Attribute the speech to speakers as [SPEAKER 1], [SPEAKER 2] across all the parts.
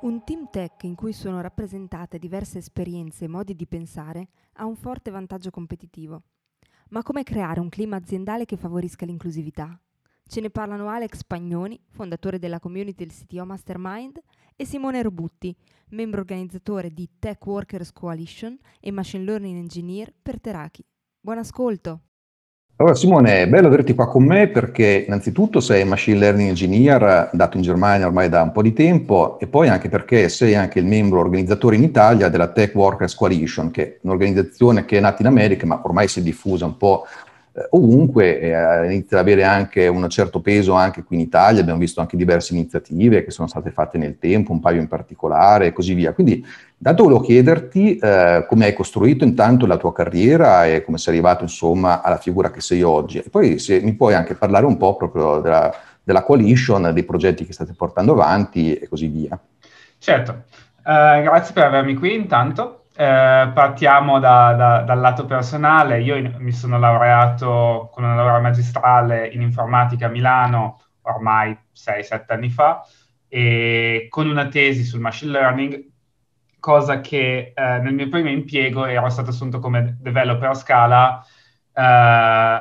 [SPEAKER 1] Un team tech in cui sono rappresentate diverse esperienze e modi di pensare ha un forte vantaggio competitivo. Ma come creare un clima aziendale che favorisca l'inclusività? Ce ne parlano Alex Pagnoni, fondatore della community del CTO Mastermind, e Simone Robutti, membro organizzatore di Tech Workers Coalition e Machine Learning Engineer per Teraki. Buon ascolto!
[SPEAKER 2] Allora Simone, è bello averti qua con me perché innanzitutto sei machine learning engineer dato in Germania ormai da un po' di tempo e poi anche perché sei anche il membro organizzatore in Italia della Tech Workers Coalition, che è un'organizzazione che è nata in America ma ormai si è diffusa un po' ovunque, eh, inizia ad avere anche un certo peso anche qui in Italia, abbiamo visto anche diverse iniziative che sono state fatte nel tempo, un paio in particolare e così via. Quindi intanto volevo chiederti eh, come hai costruito intanto la tua carriera e come sei arrivato insomma alla figura che sei oggi e poi se mi puoi anche parlare un po' proprio della, della coalition, dei progetti che state portando avanti e così via.
[SPEAKER 3] Certo, uh, grazie per avermi qui intanto. Eh, partiamo da, da, dal lato personale. Io in, mi sono laureato con una laurea magistrale in informatica a Milano ormai 6-7 anni fa e con una tesi sul machine learning, cosa che eh, nel mio primo impiego ero stato assunto come developer a scala. Eh,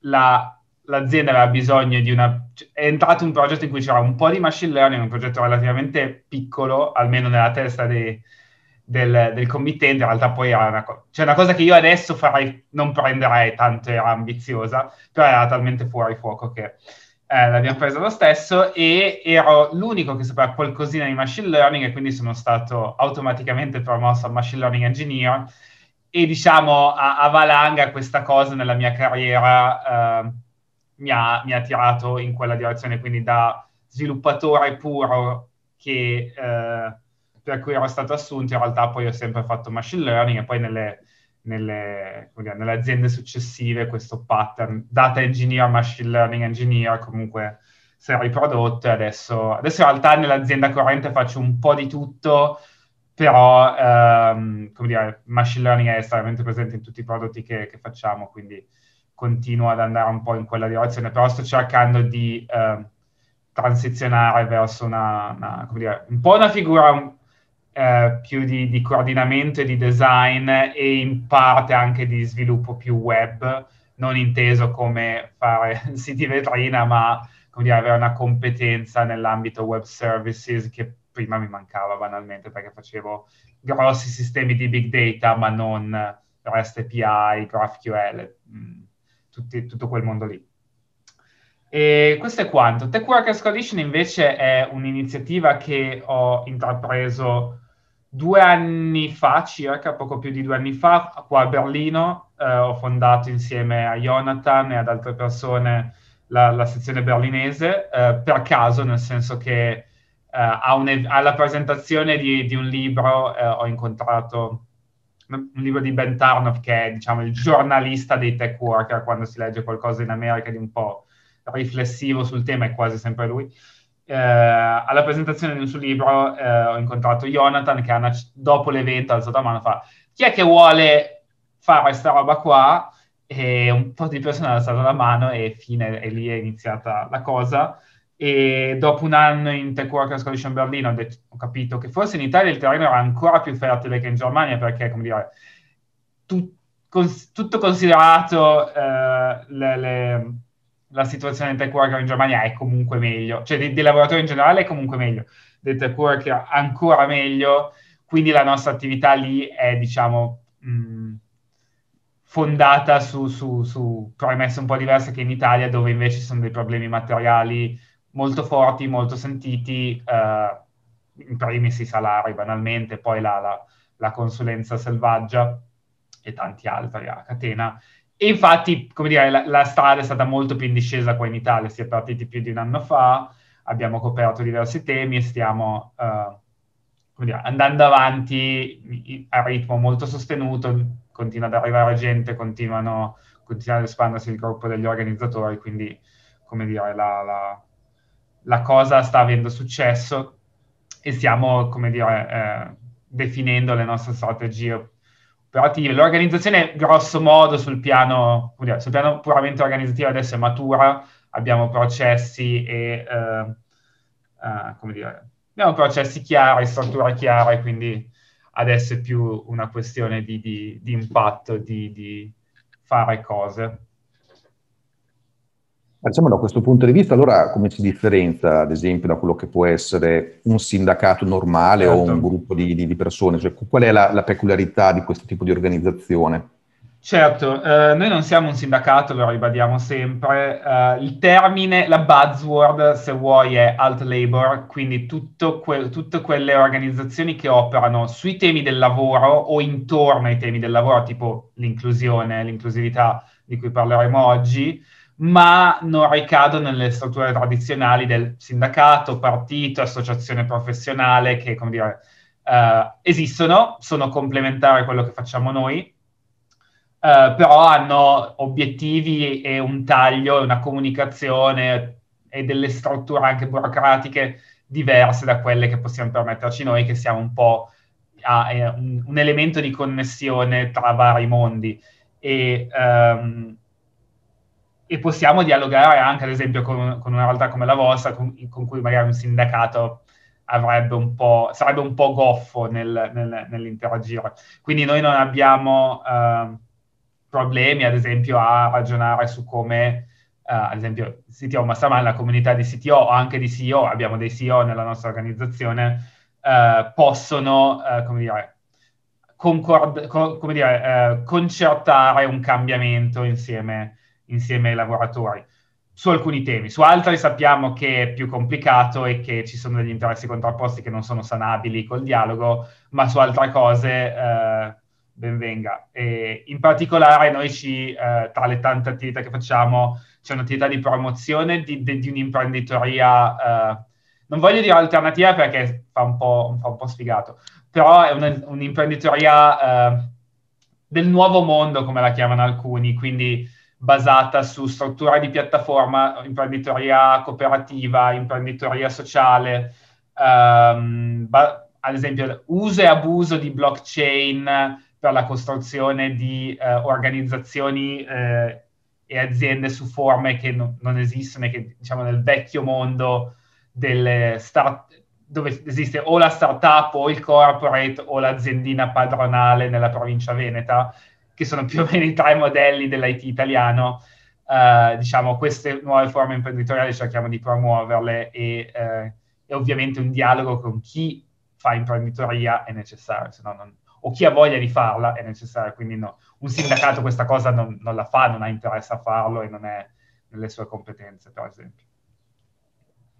[SPEAKER 3] la, l'azienda aveva bisogno di una... È entrato un progetto in cui c'era un po' di machine learning, un progetto relativamente piccolo, almeno nella testa dei del, del, committente, in realtà poi era una, co- cioè una cosa che io adesso farei, non prenderei tanto, era ambiziosa, però era talmente fuori fuoco che eh, l'abbiamo presa lo stesso e ero l'unico che sapeva qualcosina di machine learning e quindi sono stato automaticamente promosso a machine learning engineer e diciamo a, a valanga questa cosa nella mia carriera eh, mi, ha, mi, ha, tirato in quella direzione, quindi da sviluppatore puro che... Eh, per cui ero stato assunto, in realtà poi ho sempre fatto machine learning e poi nelle, nelle, dire, nelle aziende successive questo pattern data engineer, machine learning engineer comunque si è riprodotto e adesso, adesso in realtà nell'azienda corrente faccio un po' di tutto, però ehm, come dire, machine learning è estremamente presente in tutti i prodotti che, che, facciamo, quindi continuo ad andare un po' in quella direzione, però sto cercando di eh, transizionare verso una, una, dire, un po' una figura eh, più di, di, coordinamento e di design e in parte anche di sviluppo più web, non inteso come fare siti vetrina, ma come dire, avere una competenza nell'ambito web services che prima mi mancava banalmente perché facevo grossi sistemi di big data, ma non REST API, GraphQL, mm, tutti, tutto quel mondo lì. E questo è quanto. Tech Workers Coalition invece è un'iniziativa che ho intrapreso due anni fa, circa, poco più di due anni fa, qua a Berlino, eh, ho fondato insieme a Jonathan e ad altre persone la, la sezione berlinese, eh, per caso, nel senso che eh, alla presentazione di, di un libro eh, ho incontrato un libro di Ben Tarnoff, che è diciamo, il giornalista dei tech worker, quando si legge qualcosa in America di un po' riflessivo sul tema, è quasi sempre lui eh, alla presentazione del suo libro eh, ho incontrato Jonathan che una, dopo l'evento ha alzato la mano e fa chi è che vuole fare questa roba qua? E un po' di persone hanno alzato la mano e fine, e lì è iniziata la cosa. E dopo un anno in Tech Workers Coalition Berlino ho, detto, ho, capito che forse in Italia il terreno era ancora più fertile che in Germania perché, come dire, tu, cons- tutto considerato eh, le, le la situazione del tech worker in Germania è comunque meglio, cioè dei, dei lavoratori in generale è comunque meglio, dei tech worker ancora meglio, quindi la nostra attività lì è, diciamo, mh, fondata su, su, su, premesse un po' diverse che in Italia, dove invece ci sono dei problemi materiali molto forti, molto sentiti, eh, in primis i salari banalmente, poi la, la, la consulenza selvaggia e tanti altri a catena, e infatti, come dire, la, la, strada è stata molto più in discesa qua in Italia, si è partiti più di un anno fa, abbiamo coperto diversi temi e stiamo uh, dire, andando avanti a ritmo molto sostenuto, continua ad arrivare gente, continuano, continua ad espandersi il gruppo degli organizzatori, quindi come dire, la, la, la cosa sta avendo successo e stiamo, come dire, eh, definendo le nostre strategie operative. L'organizzazione, grosso modo, sul piano, sul piano puramente organizzativo adesso è matura, abbiamo processi e, eh, eh, come dire, abbiamo processi chiari, strutture chiare, quindi adesso è più una questione di, di, di impatto, di, di fare cose.
[SPEAKER 2] Diciamo da questo punto di vista, allora come si differenzia, ad esempio, da quello che può essere un sindacato normale certo. o un gruppo di, di, di persone? Cioè, qual è la, la, peculiarità di questo tipo di organizzazione?
[SPEAKER 3] Certo, eh, noi non siamo un sindacato, lo ribadiamo sempre. Eh, il termine, la buzzword, se vuoi, è alt labor, quindi que- tutte quelle organizzazioni che operano sui temi del lavoro o intorno ai temi del lavoro, tipo l'inclusione, l'inclusività di cui parleremo oggi ma non ricadono nelle strutture tradizionali del sindacato, partito, associazione professionale che, come dire, uh, esistono, sono complementari a quello che facciamo noi, uh, però hanno obiettivi e un taglio una comunicazione e delle strutture anche burocratiche diverse da quelle che possiamo permetterci noi, che siamo un po' a, a, un, un, elemento di connessione tra vari mondi. E, um, e possiamo dialogare anche, ad esempio, con, con una realtà come la vostra, con, con, cui magari un sindacato avrebbe un po', sarebbe un po' goffo nel, nel, nell'interagire. Quindi noi non abbiamo uh, problemi, ad esempio, a ragionare su come, uh, ad esempio, CTO Mastermind, la comunità di CTO o anche di CEO, abbiamo dei CEO nella nostra organizzazione, uh, possono, come dire, concord- co- come dire concertare un cambiamento insieme insieme ai lavoratori su alcuni temi. Su altri sappiamo che è più complicato e che ci sono degli interessi contrapposti che non sono sanabili col dialogo, ma su altre cose eh, ben venga. E in particolare noi ci, eh, tra le tante attività che facciamo, c'è un'attività di promozione di, di, di un'imprenditoria, eh, non voglio dire alternativa perché fa un po', fa un po sfigato, però è un, un'imprenditoria eh, del nuovo mondo, come la chiamano alcuni, quindi basata su struttura di piattaforma, imprenditoria cooperativa, imprenditoria sociale, um, ba- ad esempio uso e abuso di blockchain per la costruzione di uh, organizzazioni uh, e aziende su forme che no- non esistono e che diciamo nel vecchio mondo delle start dove esiste o la startup o il corporate o l'aziendina padronale nella provincia veneta che sono più o meno i tre modelli dell'IT italiano, uh, diciamo, queste nuove forme imprenditoriali cerchiamo di promuoverle e, uh, e, ovviamente un dialogo con chi fa imprenditoria è necessario, no non, o chi ha voglia di farla è necessario, quindi no, un sindacato questa cosa non, non la fa, non ha interesse a farlo e non è nelle sue competenze, per esempio.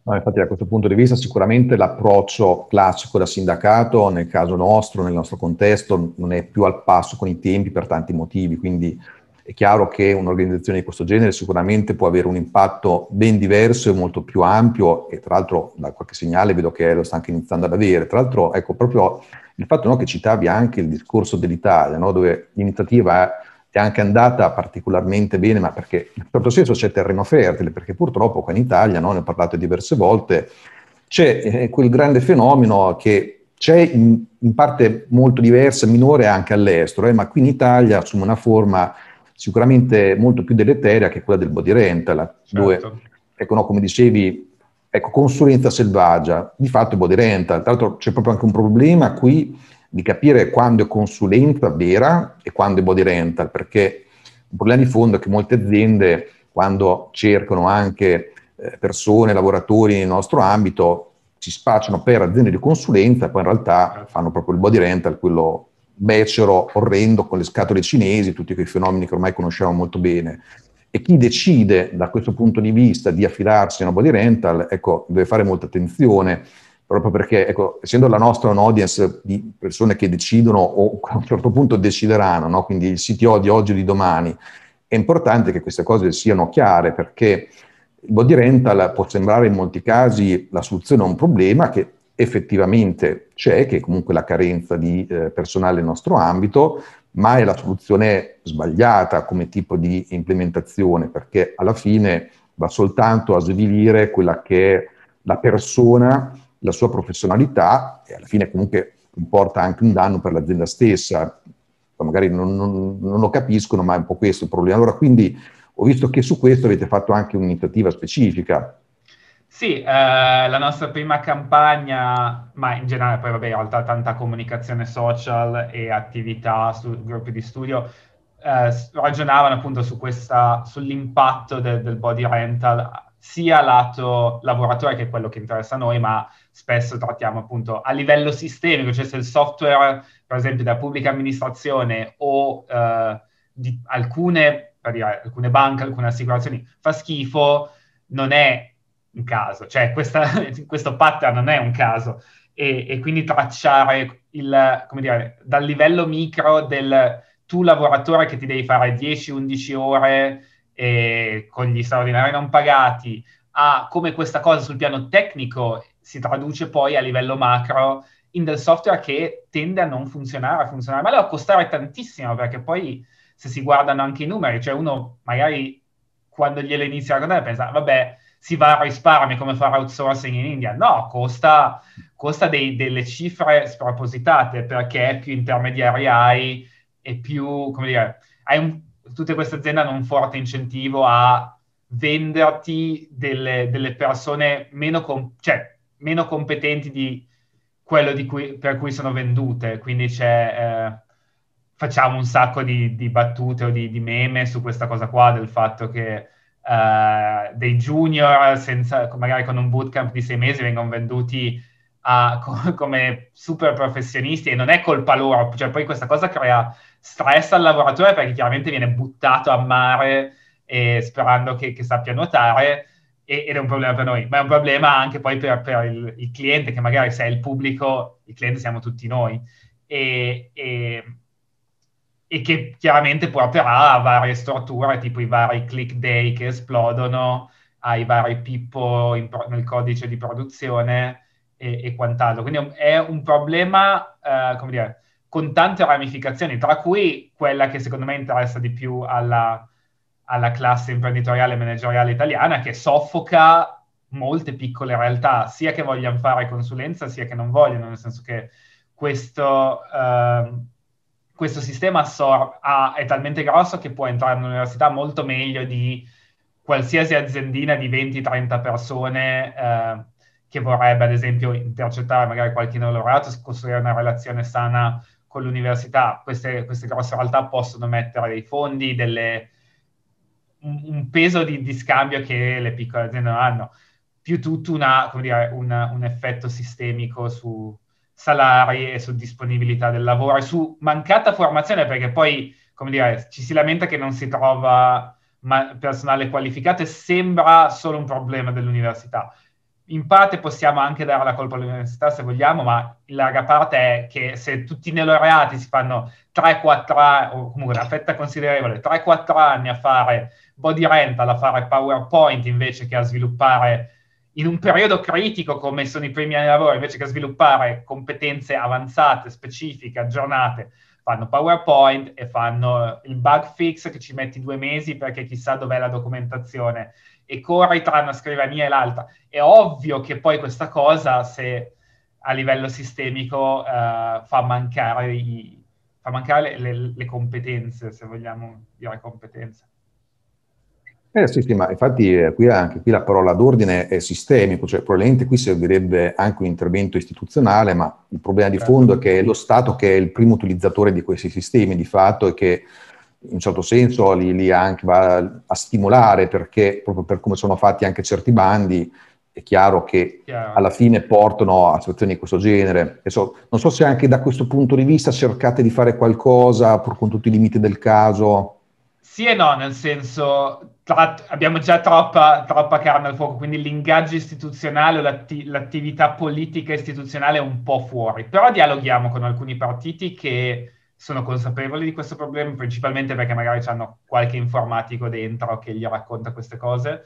[SPEAKER 2] No, infatti da questo punto di vista sicuramente l'approccio classico da sindacato nel caso nostro, nel nostro contesto, non è più al passo con i tempi per tanti motivi, quindi è chiaro che un'organizzazione di questo genere sicuramente può avere un impatto ben diverso e molto più ampio e tra l'altro da qualche segnale vedo che lo sta anche iniziando ad avere. Tra l'altro ecco proprio il fatto no, che citavi anche il discorso dell'Italia, no, dove l'iniziativa è anche andata particolarmente bene, ma perché in certo senso c'è terreno fertile, perché purtroppo qua in Italia, no, ne ho parlato diverse volte, c'è eh, quel grande fenomeno che c'è in, in, parte molto diversa, minore anche all'estero, eh, ma qui in Italia assume una forma sicuramente molto più deleteria che quella del body rental, certo. dove, ecco, no, come dicevi, ecco, consulenza selvaggia, di fatto è body rental, tra l'altro c'è proprio anche un problema qui di capire quando è consulenza vera e quando è body rental, perché un problema di fondo è che molte aziende, quando cercano anche eh, persone, lavoratori nel nostro ambito, si spacciano per aziende di consulenza poi in realtà fanno proprio il body rental, quello becero, orrendo, con le scatole cinesi, tutti quei fenomeni che ormai conosciamo molto bene. E chi decide da questo punto di vista di affidarsi a una body rental, ecco, deve fare molta attenzione proprio perché, ecco, essendo la nostra un audience di persone che decidono o a un certo punto decideranno, no? quindi il CTO di oggi o di domani, è importante che queste cose siano chiare perché il body rental può sembrare in molti casi la soluzione a un problema che effettivamente c'è, che è comunque la carenza di eh, personale nel nostro ambito, ma è la soluzione sbagliata come tipo di implementazione, perché alla fine va soltanto a svilire quella che è la persona, la sua professionalità e alla fine comunque comporta anche un danno per l'azienda stessa. Magari non, non, non, lo capiscono, ma è un po' questo il problema. Allora, quindi ho visto che su questo avete fatto anche un'iniziativa specifica.
[SPEAKER 3] Sì, eh, la nostra prima campagna, ma in generale poi vabbè, in realtà tanta comunicazione social e attività su gruppi di studio, eh, ragionavano appunto su questa, sull'impatto del, del body rental sia lato lavoratore che è quello che interessa a noi, ma spesso trattiamo appunto a livello sistemico, cioè se il software, per esempio, della pubblica amministrazione o eh, di alcune, per dire, alcune banche, alcune assicurazioni fa schifo, non è un caso, cioè questa, questo pattern non è un caso. E, e quindi tracciare il, come dire, dal livello micro del tu lavoratore che ti devi fare 10-11 ore eh, con gli straordinari non pagati, a come questa cosa sul piano tecnico si traduce poi a livello macro in del software che tende a non funzionare, a funzionare male o a costare tantissimo, perché poi se si guardano anche i numeri, cioè uno magari quando glielo inizia a guardare pensa, vabbè, si va a risparmio come fare outsourcing in India. No, costa, costa dei, delle cifre spropositate perché più intermediari hai e più, come dire, hai un, tutte queste aziende hanno un forte incentivo a venderti delle, delle persone meno, com- cioè, meno, competenti di quello di cui, per cui sono vendute. Quindi c'è, eh, facciamo un sacco di, di battute o di, di, meme su questa cosa qua, del fatto che eh, dei junior, senza, magari con un bootcamp di sei mesi, vengono venduti a, co- come super professionisti e non è colpa loro, cioè poi questa cosa crea stress al lavoratore perché chiaramente viene buttato a mare eh, sperando che, che, sappia nuotare e, ed è un problema per noi, ma è un problema anche poi per, per il, il, cliente che magari se è il pubblico, il cliente siamo tutti noi e, e, e che chiaramente porterà a varie storture tipo i vari click day che esplodono, ai vari pippo nel codice di produzione e, e quant'altro. Quindi è un problema, eh, come dire, con tante ramificazioni, tra cui quella che secondo me interessa di più alla, alla classe imprenditoriale e manageriale italiana, che soffoca molte piccole realtà, sia che vogliano fare consulenza, sia che non vogliono, nel senso che questo, eh, questo sistema assor- ha, è talmente grosso che può entrare all'università molto meglio di qualsiasi aziendina di 20-30 persone eh, che vorrebbe, ad esempio, intercettare magari qualche laureato, costruire una relazione sana con l'università. Queste, queste grosse realtà possono mettere dei fondi, delle, un, un, peso di, di, scambio che le piccole aziende non hanno, più tutto una, dire, una, un effetto sistemico su salari e su disponibilità del lavoro e su mancata formazione, perché poi, come dire, ci si lamenta che non si trova personale qualificato e sembra solo un problema dell'università in parte possiamo anche dare la colpa all'università se vogliamo, ma in larga parte è che se tutti i neolaureati si fanno 3-4 anni, o comunque una fetta considerevole, 3-4 anni a fare body rental, a fare PowerPoint invece che a sviluppare in un periodo critico come sono i primi anni di lavoro, invece che sviluppare competenze avanzate, specifiche, aggiornate, fanno PowerPoint e fanno il bug fix che ci metti due mesi perché chissà dov'è la documentazione e corri tra una scrivania e l'altra. È ovvio che poi questa cosa, se a livello sistemico, uh, fa mancare, i, fa mancare le, le, le, competenze, se vogliamo dire competenze.
[SPEAKER 2] Eh sì, sì, ma infatti eh, qui anche qui la parola d'ordine è sistemico, cioè probabilmente qui servirebbe anche un intervento istituzionale, ma il problema di certo. fondo è che è lo Stato che è il primo utilizzatore di questi sistemi di fatto e che in un certo senso li, li anche va a stimolare perché proprio per come sono fatti anche certi bandi è chiaro che chiaro. alla fine portano a situazioni di questo genere. So, non so se anche da questo punto di vista cercate di fare qualcosa pur con tutti i limiti del caso.
[SPEAKER 3] Sì e no, nel senso tra, abbiamo già troppa, troppa, carne al fuoco, quindi l'ingaggio istituzionale o l'atti, l'attività politica istituzionale è un po' fuori, però dialoghiamo con alcuni partiti che sono consapevoli di questo problema, principalmente perché magari hanno qualche informatico dentro che gli racconta queste cose.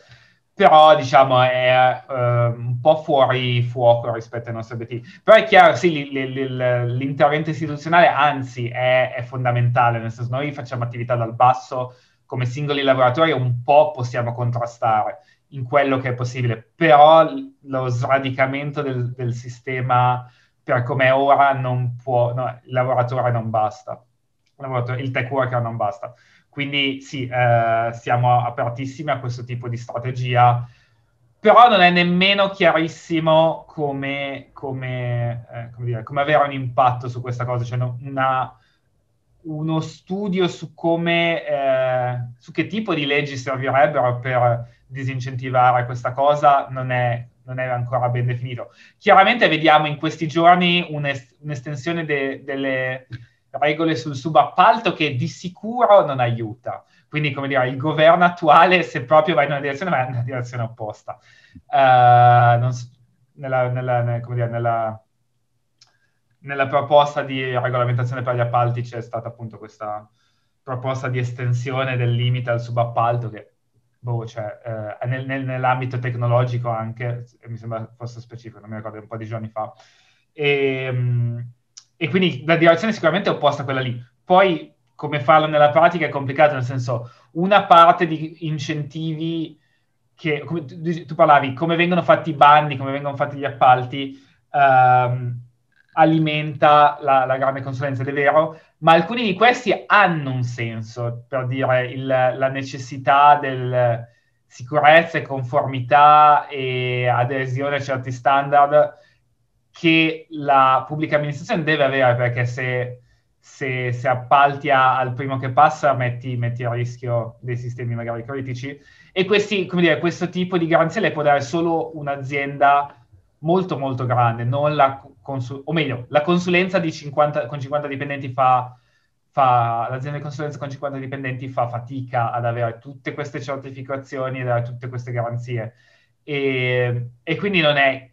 [SPEAKER 3] però diciamo è uh, un po' fuori fuoco rispetto ai nostri obiettivi. Però è chiaro, sì, li, li, li, l'intervento istituzionale anzi è, è, fondamentale, nel senso noi facciamo attività dal basso come singoli lavoratori un po' possiamo contrastare in quello che è possibile, però lo sradicamento del, del sistema per come è ora non può, no, il lavoratore non basta, il, il tech worker non basta. Quindi sì, eh, siamo apertissimi a questo tipo di strategia, però non è nemmeno chiarissimo come, come, eh, come, dire, come avere un impatto su questa cosa, cioè una, uno studio su come, eh, su che tipo di leggi servirebbero per disincentivare questa cosa non è, non è ancora ben definito. Chiaramente vediamo in questi giorni un'est- un'estensione de- delle regole sul subappalto che di sicuro non aiuta. Quindi, come dire, il governo attuale, se proprio va in una direzione, va in una direzione opposta. Uh, so, nella, nella, nella, dire, nella, nella proposta di regolamentazione per gli appalti c'è stata appunto questa proposta di estensione del limite al subappalto che boh, cioè, eh, nel, nel, nell'ambito tecnologico anche, mi sembra fosse specifico, non mi ricordo, un po' di giorni fa. E, um, e quindi la direzione sicuramente è opposta a quella lì. Poi come farlo nella pratica è complicato, nel senso una parte di incentivi che, come tu, tu parlavi, come vengono fatti i bandi, come vengono fatti gli appalti, ehm, alimenta la, la, grande consulenza, ed è vero, ma alcuni di questi hanno un senso, per dire il, la necessità del sicurezza e conformità e adesione a certi standard che la pubblica amministrazione deve avere, perché se, se, se appalti a, al primo che passa metti, metti, a rischio dei sistemi magari critici. E questi, dire, questo tipo di garanzia le può dare solo un'azienda molto molto grande, non la consul- o meglio, la consulenza 50, con 50 dipendenti fa, fa, l'azienda di consulenza con 50 dipendenti fa fatica ad avere tutte queste certificazioni, ad avere tutte queste garanzie. E, e quindi non è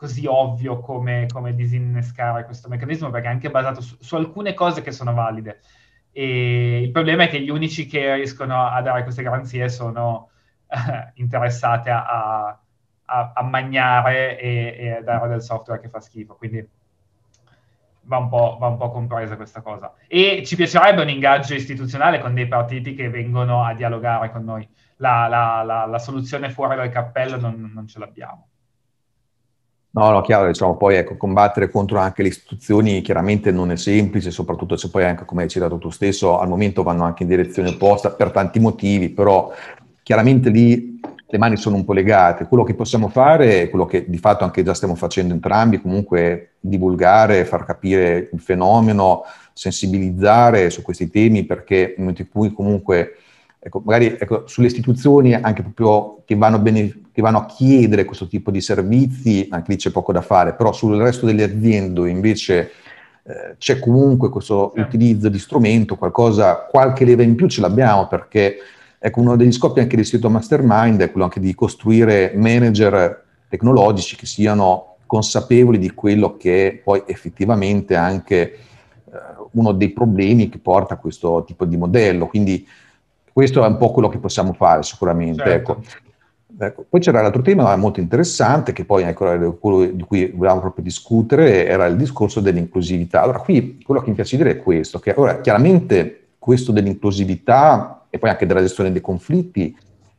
[SPEAKER 3] così ovvio come, come, disinnescare questo meccanismo perché è anche basato su, su, alcune cose che sono valide. E il problema è che gli unici che riescono a dare queste garanzie sono eh, interessate a, a, a magnare e, e, a dare del software che fa schifo. Quindi va un, va un, po', compresa questa cosa. E ci piacerebbe un ingaggio istituzionale con dei partiti che vengono a dialogare con noi. La, la, la, la soluzione fuori dal cappello non, non ce l'abbiamo.
[SPEAKER 2] No, no, chiaro, diciamo, poi ecco, combattere contro anche le istituzioni chiaramente non è semplice, soprattutto se poi anche, come hai citato tu stesso, al momento vanno anche in direzione opposta per tanti motivi, però chiaramente lì le mani sono un po' legate. Quello che possiamo fare, quello che di fatto anche già stiamo facendo entrambi, comunque divulgare, far capire il fenomeno, sensibilizzare su questi temi, perché nel momento in cui comunque ecco, magari ecco, sulle istituzioni anche proprio che vanno, bene, che vanno, a chiedere questo tipo di servizi, anche lì c'è poco da fare, però sul resto delle aziende invece eh, c'è comunque questo utilizzo di strumento, qualcosa, qualche leva in più ce l'abbiamo perché ecco, uno degli scopi anche del sito Mastermind è quello anche di costruire manager tecnologici che siano consapevoli di quello che poi effettivamente anche eh, uno dei problemi che porta a questo tipo di modello. Quindi questo è un po' quello che possiamo fare sicuramente. Certo. Ecco. Ecco. Poi c'era l'altro tema molto interessante, che poi ecco, quello di cui volevamo proprio discutere, era il discorso dell'inclusività. Allora, qui quello che mi piace dire è questo, che ora chiaramente questo dell'inclusività e poi anche della gestione dei conflitti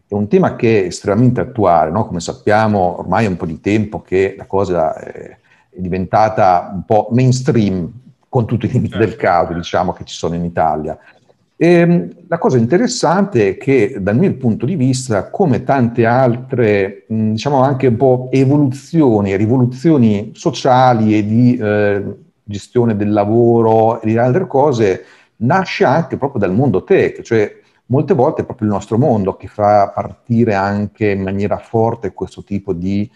[SPEAKER 2] è un tema che è estremamente attuale, no? come sappiamo ormai è un po' di tempo che la cosa è diventata un po' mainstream con tutti i limiti certo. del caso, diciamo, che ci sono in Italia. E ehm, la cosa interessante è che dal mio punto di vista, come tante altre, diciamo anche un po' evoluzioni, rivoluzioni sociali e di eh, gestione del lavoro e di altre cose, nasce anche proprio dal mondo tech, cioè molte volte è proprio il nostro mondo che fa partire anche in maniera forte questo tipo di,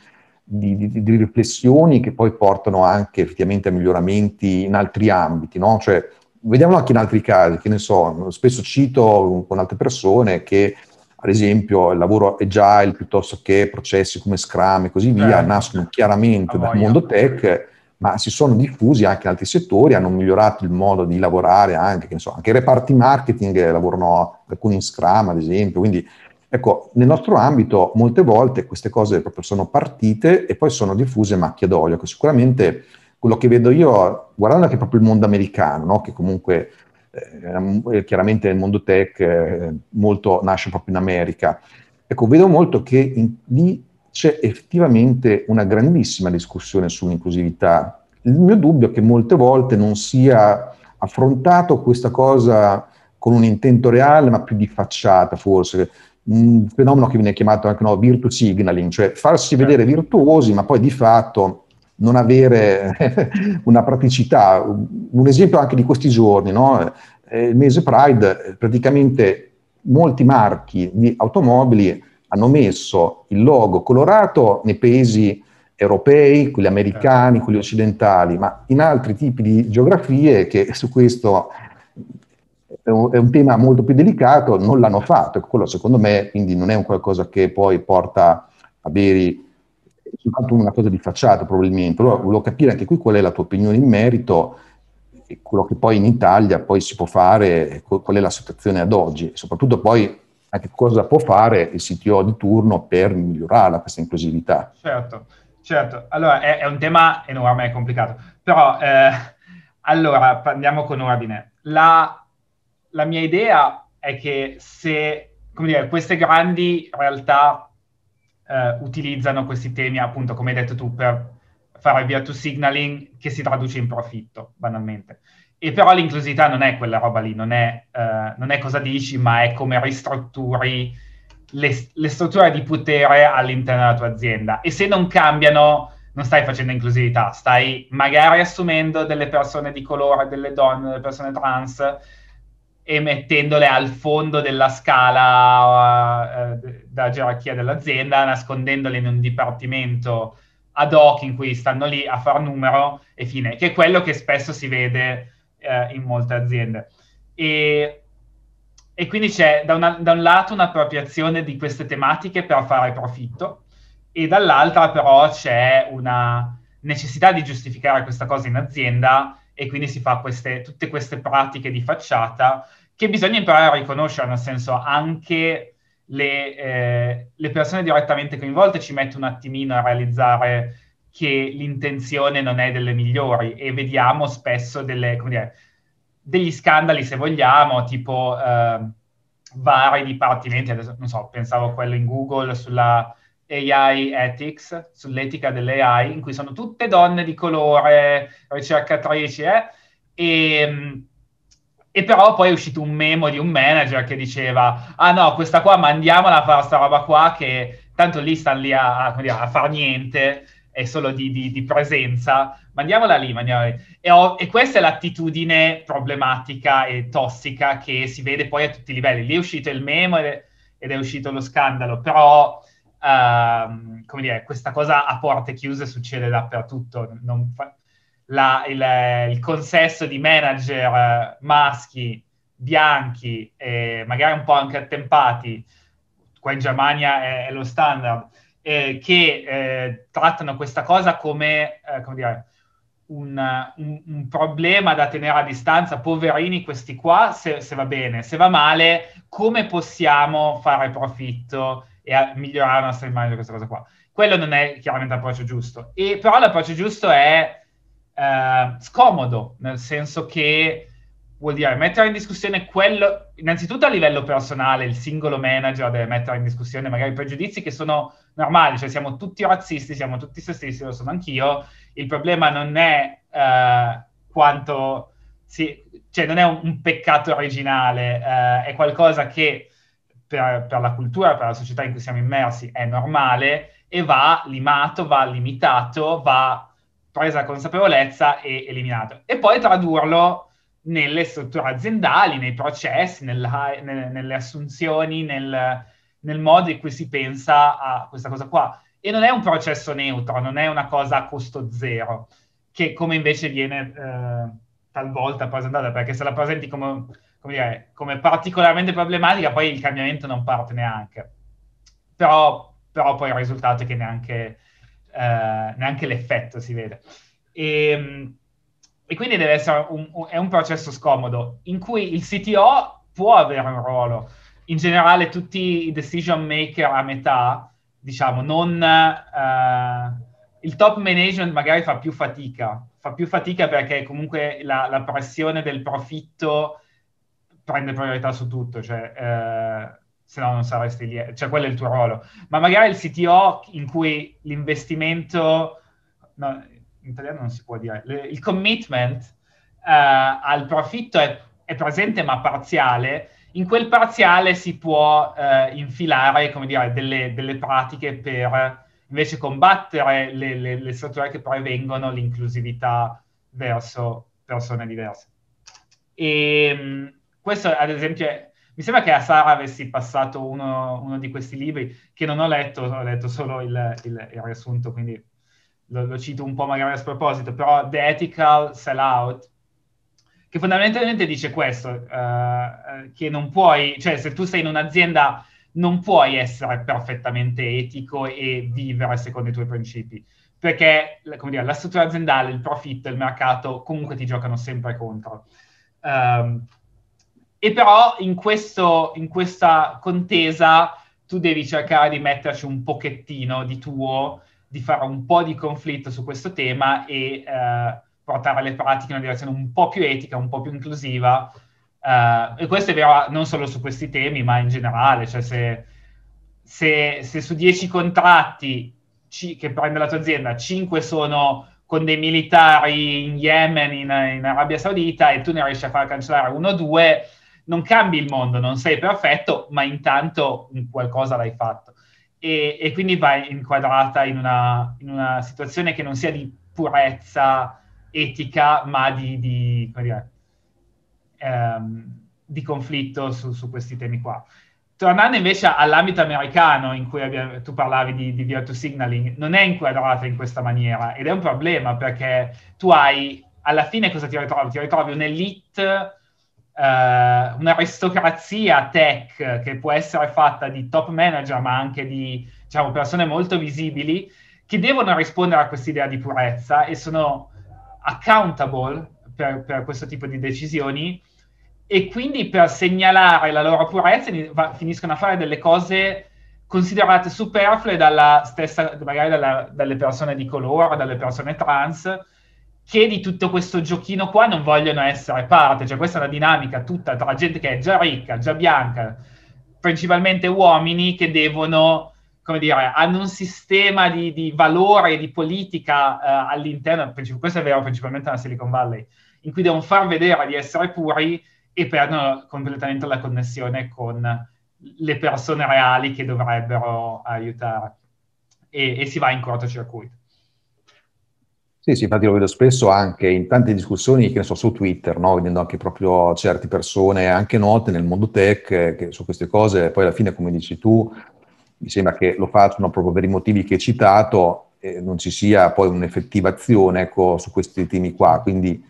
[SPEAKER 2] di, di, di riflessioni che poi portano anche effettivamente a miglioramenti in altri ambiti, no? Cioè, vediamolo anche in altri casi, che ne so, spesso cito con altre persone che ad esempio il lavoro agile piuttosto che processi come Scrum e così via eh, nascono chiaramente dal mondo tech, ma si sono diffusi anche in altri settori, hanno migliorato il modo di lavorare anche, so, anche i reparti marketing lavorano alcuni in Scrum ad esempio, quindi Ecco, nel nostro ambito molte volte queste cose proprio sono partite e poi sono diffuse macchie d'olio, che sicuramente quello che vedo io, guardando anche proprio il mondo americano, no? che comunque eh, chiaramente nel mondo tech eh, molto nasce proprio in America, ecco, vedo molto che in, lì c'è effettivamente una grandissima discussione sull'inclusività. Il mio dubbio è che molte volte non sia affrontato questa cosa con un intento reale, ma più di facciata forse. Un fenomeno che viene chiamato anche no, virtue signaling, cioè farsi vedere virtuosi, ma poi di fatto non avere una praticità. Un esempio anche di questi giorni, no? il mese Pride, praticamente molti marchi di automobili hanno messo il logo colorato nei paesi europei, quelli americani, quelli occidentali, ma in altri tipi di geografie che su questo è un, è tema molto più delicato, non l'hanno fatto. Quello secondo me quindi non è un qualcosa che poi porta a veri soltanto una cosa di facciata probabilmente. Allora volevo capire anche qui qual è la tua opinione in merito e quello che poi in Italia poi si può fare, qual è la situazione ad oggi soprattutto poi anche cosa può fare il CTO di turno per migliorare questa inclusività.
[SPEAKER 3] Certo, certo. Allora è, è un tema enorme e complicato, però eh, allora andiamo con ordine. La, la mia idea è che se come dire, queste grandi realtà eh, utilizzano questi temi, appunto, come hai detto tu, per fare via to signaling che si traduce in profitto, banalmente. E però l'inclusività non è quella roba lì, non è, uh, non è cosa dici, ma è come ristrutturi le, le, strutture di potere all'interno della tua azienda. E se non cambiano, non stai facendo inclusività, stai magari assumendo delle persone di colore, delle donne, delle persone trans e mettendole al fondo della scala uh, uh, della gerarchia dell'azienda, nascondendole in un dipartimento ad hoc in cui stanno lì a far numero e fine, che è quello che spesso si vede eh, in molte aziende. E, e quindi c'è da, una, da, un lato un'appropriazione di queste tematiche per fare profitto e dall'altra però c'è una necessità di giustificare questa cosa in azienda e quindi si fa queste, tutte queste pratiche di facciata che bisogna imparare a riconoscere, nel senso anche le, eh, le persone direttamente coinvolte ci mettono un attimino a realizzare che l'intenzione non è delle migliori e vediamo spesso delle, dire, degli scandali, se vogliamo, tipo eh, vari dipartimenti, adesso non so, pensavo a quello in Google sulla AI Ethics, sull'etica dell'AI, in cui sono tutte donne di colore, ricercatrici, eh, e, e però poi è uscito un memo di un manager che diceva, ah no, questa qua mandiamola a fare sta roba qua che tanto lì stanno lì a, a, a far niente, è solo di, di, di presenza, mandiamola lì, mandiamola lì. E, ho, e, questa è l'attitudine problematica e tossica che si vede poi a tutti i livelli. Lì è uscito il memo ed è, ed è uscito lo scandalo, però uh, come dire, questa cosa a porte chiuse succede dappertutto. Fa, la, il, il, consesso di manager maschi, bianchi, magari un po' anche attempati, qua in Germania è, è lo standard, eh, che eh, trattano questa cosa come, eh, come dire, un, un, un, problema da tenere a distanza, poverini questi qua, se, se, va bene, se va male, come possiamo fare profitto e migliorare la nostra immagine questa cosa qua. Quello non è chiaramente l'approccio giusto, e, però l'approccio giusto è eh, scomodo, nel senso che vuol dire mettere in discussione quello, innanzitutto a livello personale, il singolo manager deve mettere in discussione magari i pregiudizi che sono normali, cioè siamo tutti razzisti, siamo tutti sessisti, lo sono anch'io, il problema non è uh, quanto, si, cioè non è un, un peccato originale, uh, è qualcosa che per, per la cultura, per la società in cui siamo immersi è normale e va limato, va limitato, va presa consapevolezza e eliminato. E poi tradurlo nelle strutture aziendali, nei processi, nella, nelle, nelle, assunzioni, nel, nel, modo in cui si pensa a questa cosa qua. E non è un processo neutro, non è una cosa a costo zero, che come invece viene eh, talvolta presentata, perché se la presenti come, come, dire, come, particolarmente problematica, poi il cambiamento non parte neanche. Però, però poi il risultato è che neanche, eh, neanche l'effetto si vede. E, ehm, e quindi deve essere un, un, un processo scomodo in cui il CTO può avere un ruolo. In generale tutti i decision maker a metà, diciamo, non... Uh, il top management magari fa più fatica, fa più fatica perché comunque la, la pressione del profitto prende priorità su tutto, cioè, eh, se no non saresti lì, cioè quello è il tuo ruolo. Ma magari il CTO in cui l'investimento, no, in italiano non si può dire, il commitment eh, al profitto è, è, presente ma parziale, in quel parziale si può eh, infilare, dire, delle, delle pratiche per invece combattere le, le, le strutture che prevengono l'inclusività verso persone diverse. E ehm, questo, ad esempio, è, mi sembra che a Sara avessi passato uno, uno, di questi libri che non ho letto, ho letto solo il, il, il riassunto, quindi lo, lo, cito un po' magari a sproposito, però The Ethical Sellout, che fondamentalmente dice questo, uh, che non puoi, cioè se tu sei in un'azienda non puoi essere perfettamente etico e vivere secondo i tuoi principi, perché dire, la struttura aziendale, il profitto, il mercato comunque ti giocano sempre contro. Um, e però in, questo, in questa contesa tu devi cercare di metterci un pochettino di tuo, di fare un po' di conflitto su questo tema e uh, portare le pratiche in una direzione un po' più etica, un po' più inclusiva, Uh, e questo è vero non solo su questi temi, ma in generale, cioè se, se, se su 10 contratti c- che prende la tua azienda, 5 sono con dei militari in Yemen, in, in Arabia Saudita, e tu ne riesci a far cancellare uno o due, non cambi il mondo, non sei perfetto, ma intanto qualcosa l'hai fatto. E, e quindi vai inquadrata in una, in una, situazione che non sia di purezza etica, ma di, di dire, ehm, di conflitto su, su, questi temi qua. Tornando invece all'ambito americano in cui abbiamo, tu parlavi di, di virtue signaling, non è inquadrata in questa maniera ed è un problema perché tu hai, alla fine cosa ti ritrovi? Ti ritrovi un'elite, eh, un'aristocrazia tech che può essere fatta di top manager ma anche di diciamo, persone molto visibili che devono rispondere a quest'idea di purezza e sono accountable per, per questo tipo di decisioni e quindi per segnalare la loro purezza finiscono a fare delle cose considerate superflue dalla stessa, magari dalla, dalle persone di colore, dalle persone trans, che di tutto questo giochino qua non vogliono essere parte. Cioè questa è una dinamica tutta tra gente che è già ricca, già bianca, principalmente uomini che devono, come dire, hanno un sistema di, di valore, di politica uh, all'interno, questo è vero principalmente nella Silicon Valley, in cui devono far vedere di essere puri e perdono completamente la connessione con le persone reali che dovrebbero aiutare e, e si va in cortocircuito.
[SPEAKER 2] Sì, sì, infatti lo vedo spesso anche in tante discussioni, che ne so, su Twitter, no? vedendo anche proprio certe persone, anche note nel mondo tech, che su queste cose, poi alla fine, come dici tu, mi sembra che lo facciano proprio per i motivi che hai citato, e non ci sia poi un'effettiva azione ecco, su questi temi qua. Quindi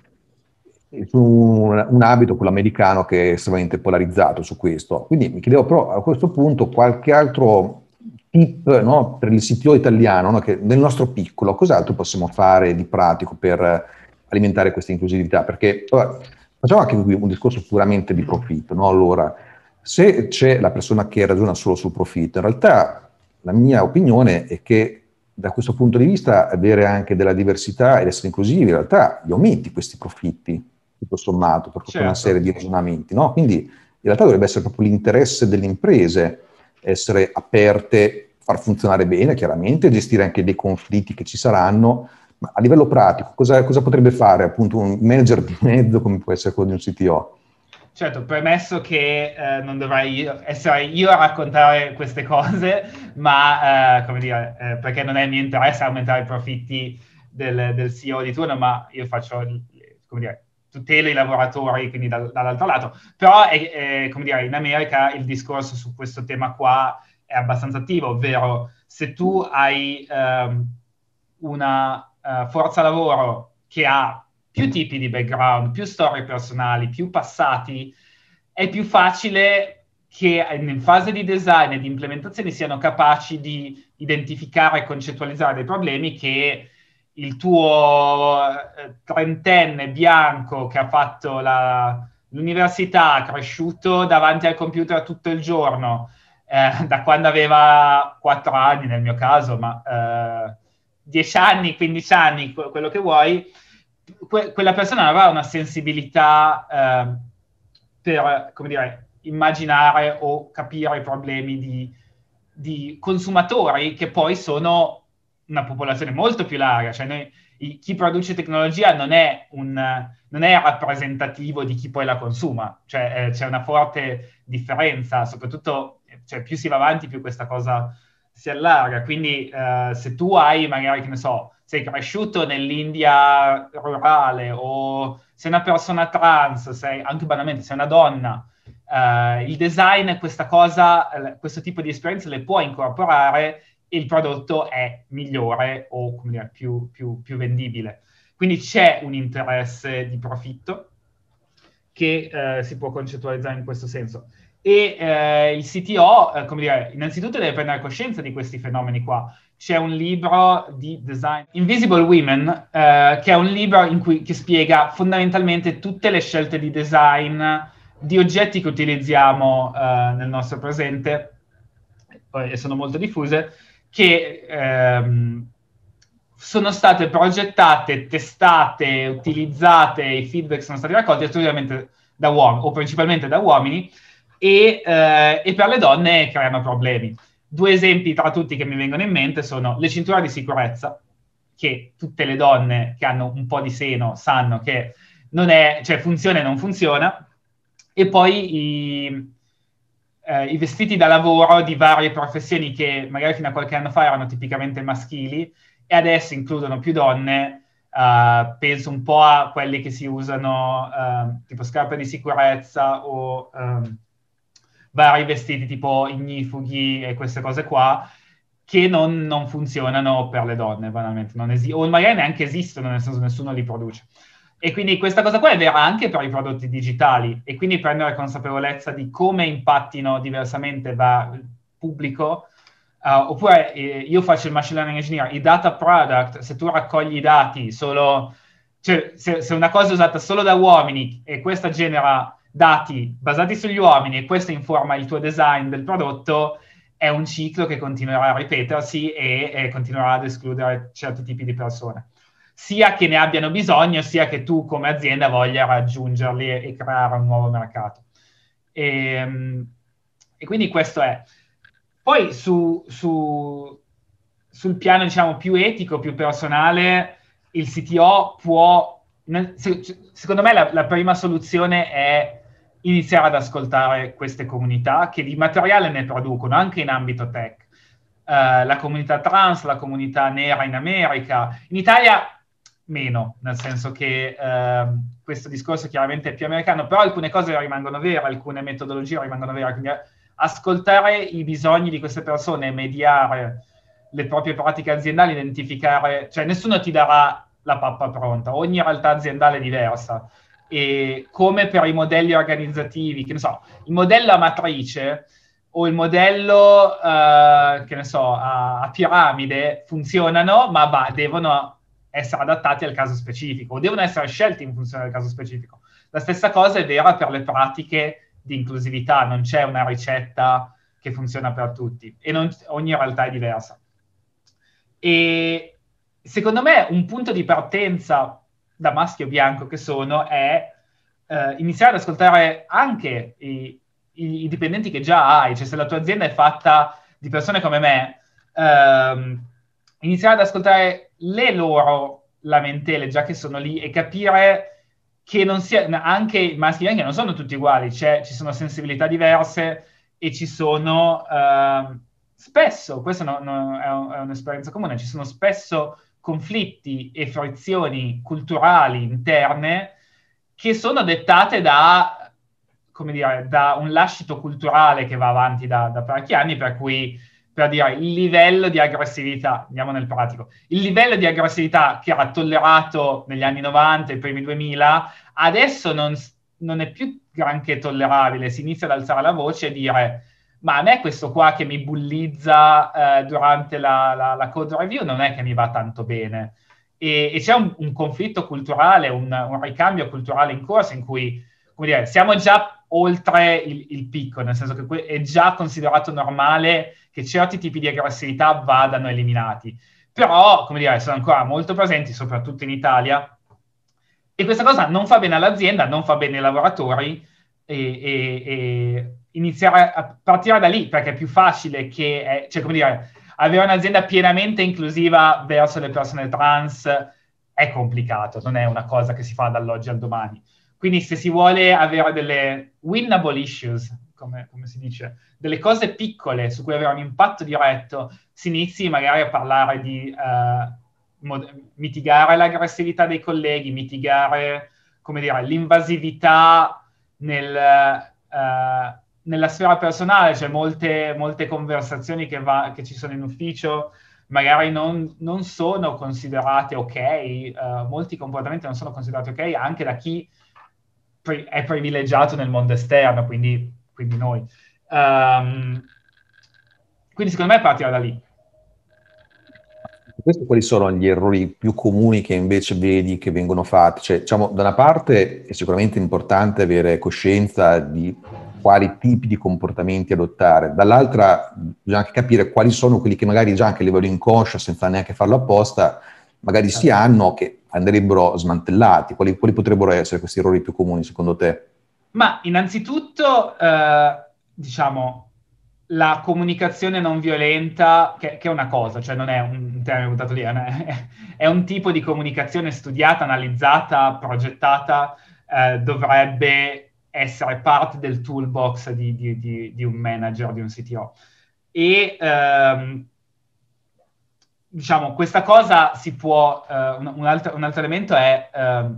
[SPEAKER 2] su un, un abito, quello americano, che è estremamente polarizzato su questo. Quindi mi chiedevo però a questo punto qualche altro tip no, per il CTO italiano, no, che nel nostro piccolo, cos'altro possiamo fare di pratico per alimentare questa inclusività? Perché allora, facciamo anche qui un discorso puramente di profitto. No? Allora, se c'è la persona che ragiona solo sul profitto, in realtà la mia opinione è che da questo punto di vista avere anche della diversità ed essere inclusivi in realtà gli aumenti questi profitti tutto sommato, per tutta certo. una serie di ragionamenti. No? Quindi in realtà dovrebbe essere proprio l'interesse delle imprese essere aperte, far funzionare bene, chiaramente, gestire anche dei conflitti che ci saranno, ma a livello pratico cosa, cosa potrebbe fare appunto un manager di mezzo come può essere quello di un CTO?
[SPEAKER 3] Certo, premesso che eh, non dovrei essere io a raccontare queste cose, ma eh, come dire, eh, perché non è il mio interesse aumentare i profitti del, del CEO di turno, ma io faccio, come dire, tutela i lavoratori, quindi dal, dall'altro lato. Però, è, è, come dire, in America il discorso su questo tema qua è abbastanza attivo, ovvero se tu hai um, una uh, forza lavoro che ha più tipi di background, più storie personali, più passati, è più facile che in fase di design e di implementazione siano capaci di identificare e concettualizzare dei problemi che il tuo eh, trentenne bianco che ha fatto la, l'università, cresciuto davanti al computer tutto il giorno, eh, da quando aveva 4 anni nel mio caso, ma eh, 10 anni, 15 anni, quello che vuoi, que- quella persona aveva una sensibilità eh, per, come dire, immaginare o capire i problemi di, di, consumatori che poi sono una popolazione molto più larga. Cioè noi, i, chi produce tecnologia non è, un, non è, rappresentativo di chi poi la consuma, cioè eh, c'è una forte differenza, soprattutto cioè, più si va avanti più questa cosa si allarga. Quindi eh, se tu hai magari, che ne so, sei cresciuto nell'India rurale o sei una persona trans, sei anche banalmente, sei una donna, eh, il design questa cosa, questo tipo di esperienze le può incorporare e il prodotto è migliore o come dire, più, più, più vendibile. Quindi c'è un interesse di profitto che eh, si può concettualizzare in questo senso e eh, il CTO, eh, come dire, innanzitutto deve prendere coscienza di questi fenomeni qua. C'è un libro di design, Invisible Women, eh, che è un libro in cui, che spiega fondamentalmente tutte le scelte di design di oggetti che utilizziamo eh, nel nostro presente, e sono molto diffuse, che ehm, sono state progettate, testate, utilizzate, i feedback sono stati raccolti esclusivamente da uomini, o principalmente da uomini, e, eh, e per le donne creano problemi. Due esempi tra tutti che mi vengono in mente sono le cinture di sicurezza, che tutte le donne che hanno un po' di seno sanno che non è, cioè funziona e non funziona, e poi i, eh, i vestiti da lavoro di varie professioni che magari fino a qualche anno fa erano tipicamente maschili e adesso includono più donne, Uh, penso un po' a quelli che si usano uh, tipo scarpe di sicurezza o um, vari vestiti tipo ignifughi e queste cose qua che non, non funzionano per le donne, banalmente, non esi- o magari neanche esistono, nel senso nessuno li produce. E quindi questa cosa qua è vera anche per i prodotti digitali e quindi prendere consapevolezza di come impattino diversamente il pubblico. Uh, oppure eh, io faccio il machine learning engineer, i data product, se tu raccogli i dati solo, cioè se, se una cosa è usata solo da uomini e questa genera dati basati sugli uomini e questo informa il tuo design del prodotto, è un ciclo che continuerà a ripetersi e, e continuerà ad escludere certi tipi di persone. Sia che ne abbiano bisogno, sia che tu come azienda voglia raggiungerli e, e creare un nuovo mercato. E, ehm, e quindi questo è. Poi su, su, sul piano diciamo più etico, più personale, il CTO può, secondo me la, la prima soluzione è iniziare ad ascoltare queste comunità che di materiale ne producono anche in ambito tech. Uh, la comunità trans, la comunità nera in America, in Italia meno, nel senso che uh, questo discorso chiaramente è più americano, però alcune cose rimangono vere, alcune metodologie rimangono vere, quindi ascoltare i bisogni di queste persone, mediare le proprie pratiche aziendali, identificare, cioè nessuno ti darà la pappa pronta, ogni realtà aziendale è diversa e come per i modelli organizzativi, che ne so, il modello a matrice o il modello, uh, che ne so, a, a, piramide funzionano, ma va, devono essere adattati al caso specifico o devono essere scelti in funzione del caso specifico. La stessa cosa è vera per le pratiche di inclusività, non c'è una ricetta che funziona per tutti e non, ogni realtà è diversa. E secondo me un punto di partenza da maschio bianco che sono è eh, iniziare ad ascoltare anche i, i, i, dipendenti che già hai, cioè se la tua azienda è fatta di persone come me, ehm, iniziare ad ascoltare le loro lamentele già che sono lì e capire che non sia, anche i maschi bianchi non sono tutti uguali, cioè, ci sono sensibilità diverse e ci sono eh, spesso, questa no, no, è, un, è, un'esperienza comune, ci sono spesso conflitti e frizioni culturali interne che sono dettate da, come dire, da un lascito culturale che va avanti da, da parecchi anni, per cui, per dire, il livello di aggressività, andiamo nel pratico, il livello di aggressività che era tollerato negli anni 90 e primi 2000, adesso non, non è più granché tollerabile, si inizia ad alzare la voce e dire ma a me questo qua che mi bullizza eh, durante la, la, la, code review non è che mi va tanto bene. E, e c'è un, un, conflitto culturale, un, un, ricambio culturale in corso in cui come dire, siamo già oltre il, il picco, nel senso che è già considerato normale che certi tipi di aggressività vadano eliminati. Però, come dire, sono ancora molto presenti, soprattutto in Italia, e questa cosa non fa bene all'azienda, non fa bene ai lavoratori, e, e, e iniziare a partire da lì, perché è più facile che, è, cioè, come dire, avere un'azienda pienamente inclusiva verso le persone trans è complicato, non è una cosa che si fa dall'oggi al domani. Quindi se si vuole avere delle winnable issues, come, come, si dice, delle cose piccole su cui avere un impatto diretto, si inizi magari a parlare di uh, mod- mitigare l'aggressività dei colleghi, mitigare, come dire, l'invasività nel, uh, nella sfera personale, cioè molte, molte conversazioni che, va, che, ci sono in ufficio magari non, non sono considerate ok, uh, molti comportamenti non sono considerati ok anche da chi pri- è privilegiato nel mondo esterno, quindi, quindi noi. Um, quindi secondo me partire da lì.
[SPEAKER 2] Questi quali sono gli errori più comuni che invece vedi che vengono fatti? Cioè, diciamo, da una parte è sicuramente importante avere coscienza di quali tipi di comportamenti adottare, dall'altra bisogna anche capire quali sono quelli che magari già anche a livello inconscio, senza neanche farlo apposta, magari si certo. hanno che andrebbero smantellati. Quali, quali potrebbero essere questi errori più comuni secondo te?
[SPEAKER 3] Ma innanzitutto, eh, diciamo, la comunicazione non violenta, che, che, è una cosa, cioè non è un termine buttato lì, è, è, un tipo di comunicazione studiata, analizzata, progettata, eh, dovrebbe essere parte del toolbox di, di, di, di, un manager, di un CTO. E ehm, diciamo, questa cosa si può, eh, un, un, altro, un, altro, elemento è eh,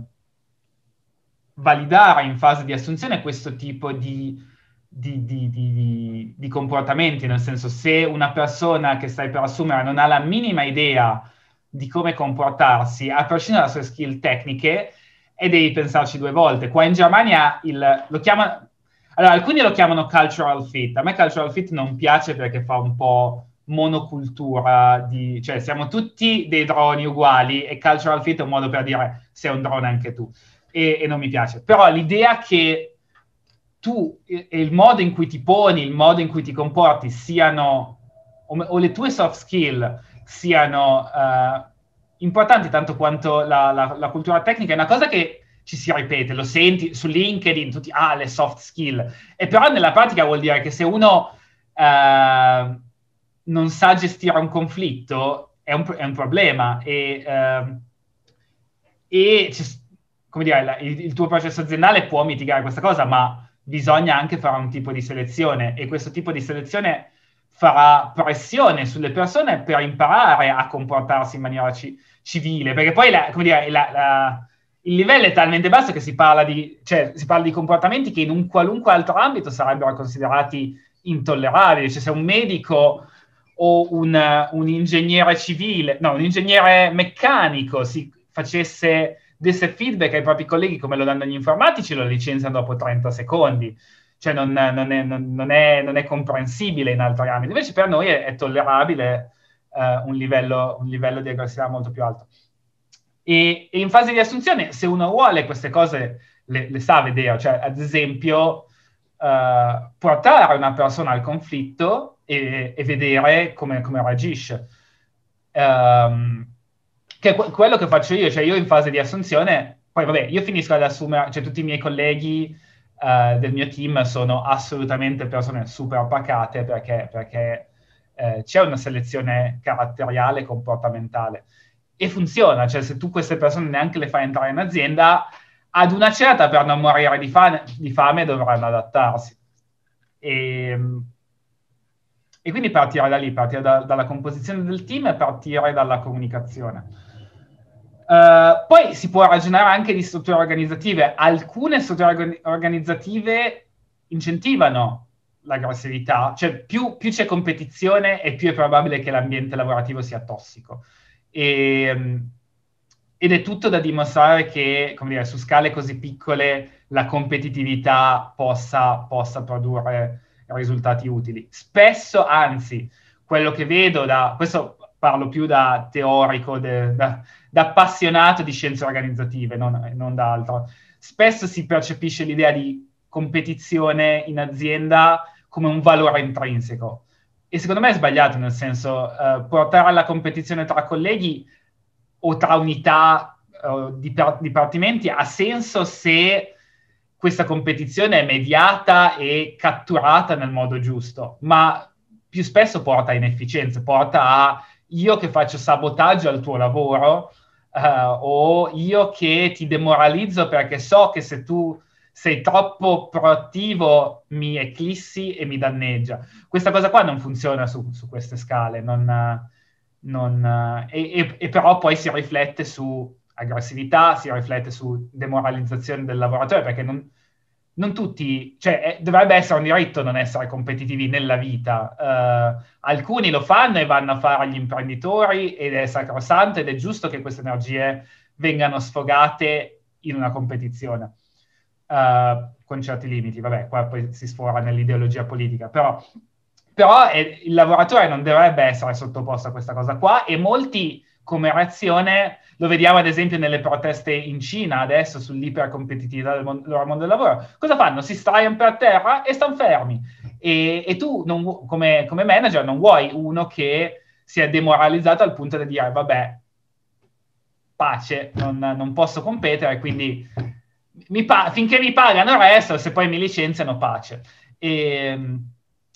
[SPEAKER 3] validare in fase di assunzione questo tipo di di, di, di, comportamenti, nel senso se una persona che stai per assumere non ha la minima idea di come comportarsi, a prescindere dalle sue skill tecniche, e devi pensarci due volte. Qua in Germania il, lo chiamano, allora alcuni lo chiamano cultural fit, a me cultural fit non piace perché fa un po' monocultura, di, cioè siamo tutti dei droni uguali e cultural fit è un modo per dire sei un drone anche tu, e, e non mi piace. Però l'idea che tu e il modo in cui ti poni, il modo in cui ti comporti siano, o, o le tue soft skill siano uh, importanti tanto quanto la, la, la, cultura tecnica, è una cosa che ci si ripete, lo senti su LinkedIn, tutti, ah, le soft skill. E però nella pratica vuol dire che se uno uh, non sa gestire un conflitto, è un, è un problema. E, uh, e come dire, il, il tuo processo aziendale può mitigare questa cosa, ma bisogna anche fare un tipo di selezione e questo tipo di selezione farà pressione sulle persone per imparare a comportarsi in maniera ci- civile, perché poi la, dire, la, la, il livello è talmente basso che si parla, di, cioè, si parla di comportamenti che in un qualunque altro ambito sarebbero considerati intollerabili, cioè se un medico o un, un ingegnere civile, no, un ingegnere meccanico si facesse desse feedback ai propri colleghi come lo danno gli informatici, lo licenziano dopo 30 secondi. Cioè non, non, è, non, è, non è, comprensibile in altri ambiti. Invece per noi è, è tollerabile uh, un, livello, un, livello, di aggressività molto più alto. E, e, in fase di assunzione, se uno vuole queste cose, le, le sa vedere. Cioè, ad esempio, uh, portare una persona al conflitto e, e vedere come, come reagisce. Um, che è quello che faccio io, cioè io in fase di assunzione, poi vabbè, io finisco ad assumere, cioè tutti i miei colleghi uh, del mio team sono assolutamente persone super pacate perché, perché eh, c'è una selezione caratteriale e comportamentale e funziona, cioè se tu queste persone neanche le fai entrare in azienda, ad una certa per non morire di fame, di fame dovranno adattarsi. E, ehm, e quindi partire da lì, partire da, dalla composizione del team e partire dalla comunicazione. Uh, poi si può ragionare anche di strutture organizzative. Alcune strutture organizzative incentivano l'aggressività, cioè più, più, c'è competizione e più è probabile che l'ambiente lavorativo sia tossico. E, um, ed è tutto da dimostrare che, come dire, su scale così piccole la competitività possa, possa produrre risultati utili. Spesso, anzi, quello che vedo da... Questo parlo più da teorico, de, da, da, appassionato di scienze organizzative, non, non da altro. spesso si percepisce l'idea di competizione in azienda come un valore intrinseco. E secondo me è sbagliato, nel senso, eh, portare alla competizione tra colleghi o tra unità uh, di dipartimenti ha senso se questa competizione è mediata e catturata nel modo giusto, ma più spesso porta a inefficienze, porta a io che faccio sabotaggio al tuo lavoro uh, o io che ti demoralizzo perché so che se tu sei troppo proattivo mi eclissi e mi danneggia. Questa cosa qua non funziona su, su queste scale, non, non, e, e, e, però poi si riflette su aggressività, si riflette su demoralizzazione del lavoratore, perché non, non tutti, cioè è, dovrebbe essere un diritto non essere competitivi nella vita. Uh, alcuni lo fanno e vanno a fare gli imprenditori ed è sacrosanto ed è giusto che queste energie vengano sfogate in una competizione. Uh, con certi limiti, vabbè, qua poi si sfora nell'ideologia politica, però, però è, il lavoratore non dovrebbe essere sottoposto a questa cosa qua e molti come reazione lo vediamo ad esempio nelle proteste in Cina adesso sull'ipercompetitività del mon- loro mondo del lavoro. Cosa fanno? Si straiano per terra e stanno fermi. E, e tu, non, come, come, manager, non vuoi uno che sia demoralizzato al punto di dire, vabbè, pace, non, non posso competere, quindi mi pa- finché mi pagano resto, se poi mi licenziano, pace. E,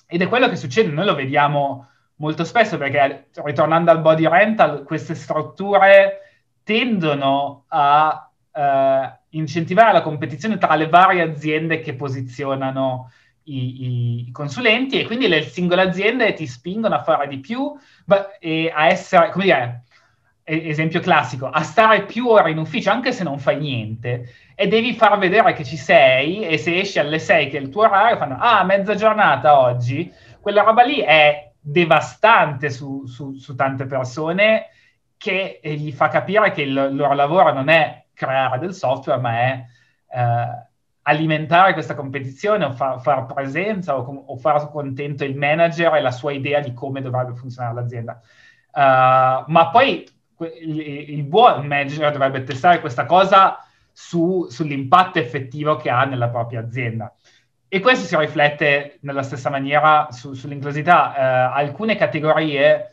[SPEAKER 3] ed è quello che succede, noi lo vediamo molto spesso perché, ritornando al body rental, queste strutture tendono a uh, incentivare la competizione tra le varie aziende che posizionano i, i, consulenti e quindi le singole aziende ti spingono a fare di più e a essere, come dire, esempio classico, a stare più ore in ufficio anche se non fai niente e devi far vedere che ci sei e se esci alle 6 che è il tuo orario fanno ah mezza giornata oggi, quella roba lì è devastante su, su, su tante persone che eh, gli fa capire che il loro lavoro non è creare del software, ma è eh, alimentare questa competizione o fa, far presenza o, o, far contento il manager e la sua idea di come dovrebbe funzionare l'azienda. Uh, ma poi il, il, buon manager dovrebbe testare questa cosa su, sull'impatto effettivo che ha nella propria azienda. E questo si riflette nella stessa maniera su, sull'inclusività. Uh, alcune categorie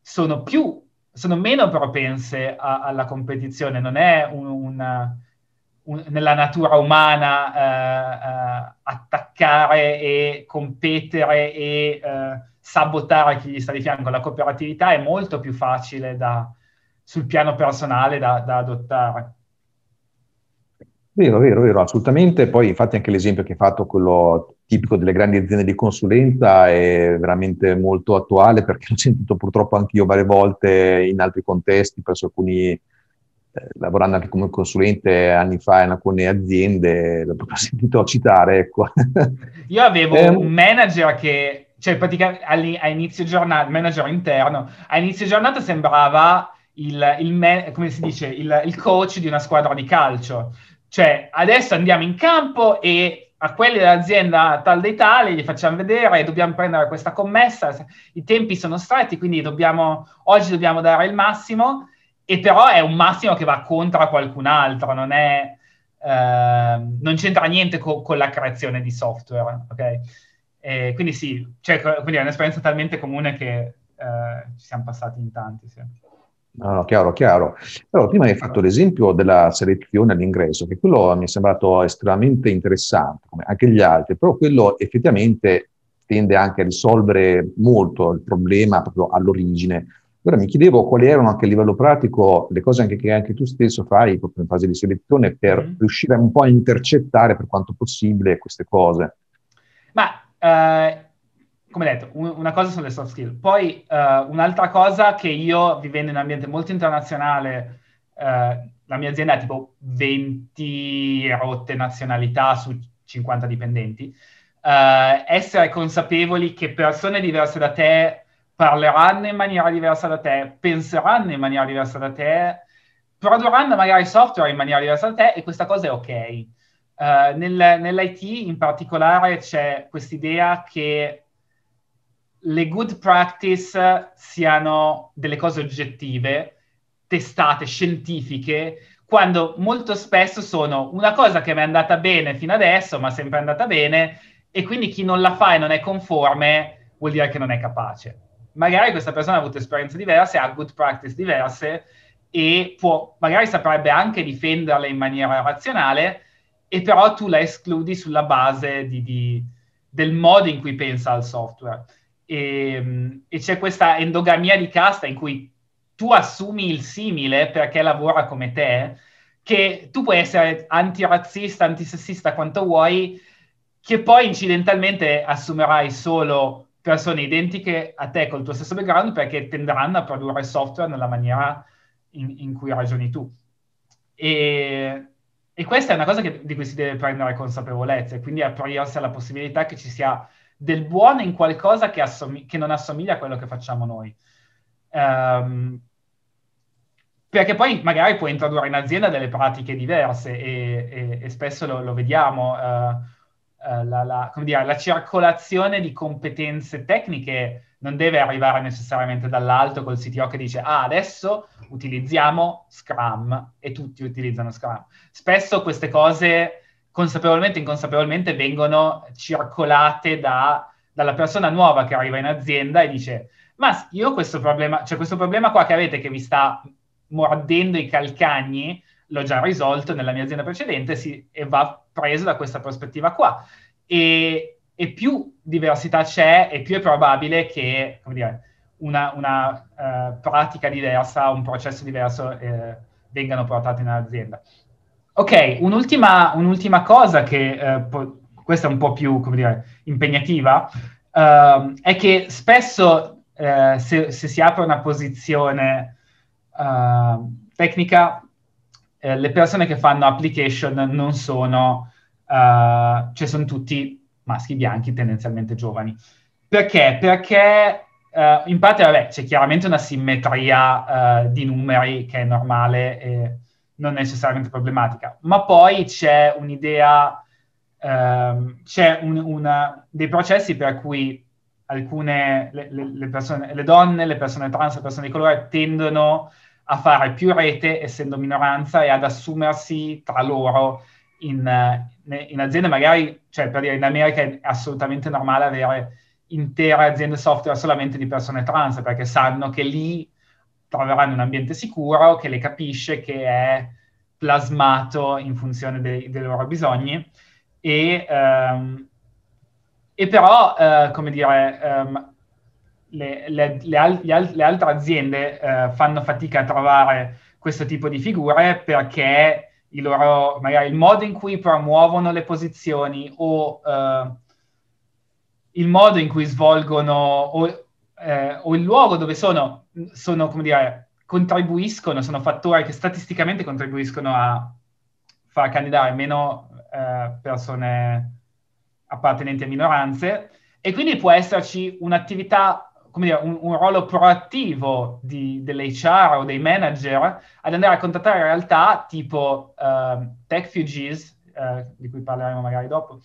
[SPEAKER 3] sono più sono meno propense a, alla competizione, non è un, un, un, nella natura umana eh, eh, attaccare e competere e eh, sabotare chi gli sta di fianco. La cooperatività è molto più facile da, sul piano personale da, da adottare.
[SPEAKER 2] Vero, vero, vero, assolutamente. Poi infatti anche l'esempio che hai fatto, quello tipico delle grandi aziende di consulenza, è veramente molto attuale perché l'ho sentito purtroppo anch'io varie volte in altri contesti, presso alcuni, eh, lavorando anche come consulente anni fa in alcune aziende, l'ho proprio sentito citare. Ecco.
[SPEAKER 3] Io avevo eh, un manager che, cioè praticamente a inizio giornata, manager interno, a inizio giornata sembrava il, il, come si dice, il, il coach di una squadra di calcio cioè, adesso andiamo in campo e a quelli dell'azienda tal dei tali gli facciamo vedere, dobbiamo prendere questa commessa, i tempi sono stretti, quindi dobbiamo, oggi dobbiamo dare il massimo, e però è un massimo che va contro qualcun altro, non, è, eh, non c'entra niente co- con la creazione di software, ok? E quindi sì, cioè, quindi è un'esperienza talmente comune che eh, ci siamo passati in tanti, sì.
[SPEAKER 2] No, no, chiaro, chiaro. Però prima hai fatto l'esempio della selezione all'ingresso, che quello mi è sembrato estremamente interessante, come anche gli altri, però quello effettivamente tende anche a risolvere molto il problema proprio all'origine. Ora mi chiedevo quali erano anche a livello pratico le cose anche che anche tu stesso fai proprio in fase di selezione per mm. riuscire un po' a intercettare per quanto possibile queste cose.
[SPEAKER 3] Ma eh, come detto, un, una cosa sono le soft skill. Poi uh, un'altra cosa che io, vivendo in un ambiente molto internazionale, uh, la mia azienda ha tipo 20 rotte nazionalità su 50 dipendenti, uh, essere consapevoli che persone diverse da te parleranno in maniera diversa da te, penseranno in maniera diversa da te, produrranno magari software in maniera diversa da te e questa cosa è ok. Uh, nel, nell'IT in particolare c'è quest'idea che le good practice siano delle cose oggettive, testate, scientifiche, quando molto spesso sono una cosa che mi è andata bene fino adesso, ma sempre andata bene, e quindi chi non la fa e non è conforme vuol dire che non è capace. Magari questa persona ha avuto esperienze diverse, ha good practice diverse e può, magari saprebbe anche difenderle in maniera razionale, e però tu la escludi sulla base di, di, del modo in cui pensa al software. E, e c'è questa endogamia di casta in cui tu assumi il simile perché lavora come te, che tu puoi essere antirazzista, antisessista quanto vuoi, che poi incidentalmente assumerai solo persone identiche a te col tuo stesso background perché tenderanno a produrre software nella maniera in, in cui ragioni tu. E, e, questa è una cosa che, di cui si deve prendere consapevolezza e quindi aprirsi alla possibilità che ci sia del buono in qualcosa che, assom- che non assomiglia a quello che facciamo noi. Um, perché poi magari puoi introdurre in azienda delle pratiche diverse e, e, e spesso lo, lo vediamo, uh, uh, la, la, dire, la, circolazione di competenze tecniche non deve arrivare necessariamente dall'alto col CTO che dice ah adesso utilizziamo Scrum e tutti utilizzano Scrum. Spesso queste cose consapevolmente o inconsapevolmente vengono circolate da, dalla persona nuova che arriva in azienda e dice ma io questo problema, cioè questo problema qua che avete che vi sta mordendo i calcagni, l'ho già risolto nella mia azienda precedente si, e va preso da questa prospettiva qua. E, e, più diversità c'è, e più è probabile che dire, una, una uh, pratica diversa, un processo diverso eh, vengano portati nell'azienda. Ok, un'ultima, un'ultima cosa che uh, po- questa è un po' più dire, impegnativa, uh, è che spesso se, se, si apre una posizione uh, tecnica, eh, le persone che fanno application non sono, uh, cioè sono tutti maschi bianchi tendenzialmente giovani. Perché? Perché uh, in parte, vabbè, c'è chiaramente una simmetria di numeri che è normale e non necessariamente problematica, ma poi c'è un'idea, ehm, c'è un, una, dei processi per cui alcune, le, le, persone, le donne, le persone trans, le persone di colore tendono a fare più rete essendo minoranza e ad assumersi tra loro in, in aziende. Magari, cioè per dire in America è assolutamente normale avere intere aziende software solamente di persone trans perché sanno che lì troveranno un ambiente sicuro che le capisce, che è plasmato in funzione dei, dei loro bisogni. E, um, e però, uh, come dire, um, le, le, le, al, le altre aziende eh, fanno fatica a trovare questo tipo di figure perché il, loro, magari il modo in cui promuovono le posizioni o eh, il modo in cui svolgono o, eh, o il luogo dove sono, sono, come dire, contribuiscono, sono fattori che statisticamente contribuiscono a far candidare meno eh, persone appartenenti a minoranze. E quindi può esserci un'attività come dire, un, un ruolo proattivo di, dell'HR o dei manager ad andare a contattare realtà tipo uh, TechFugees, uh, di cui parleremo magari dopo,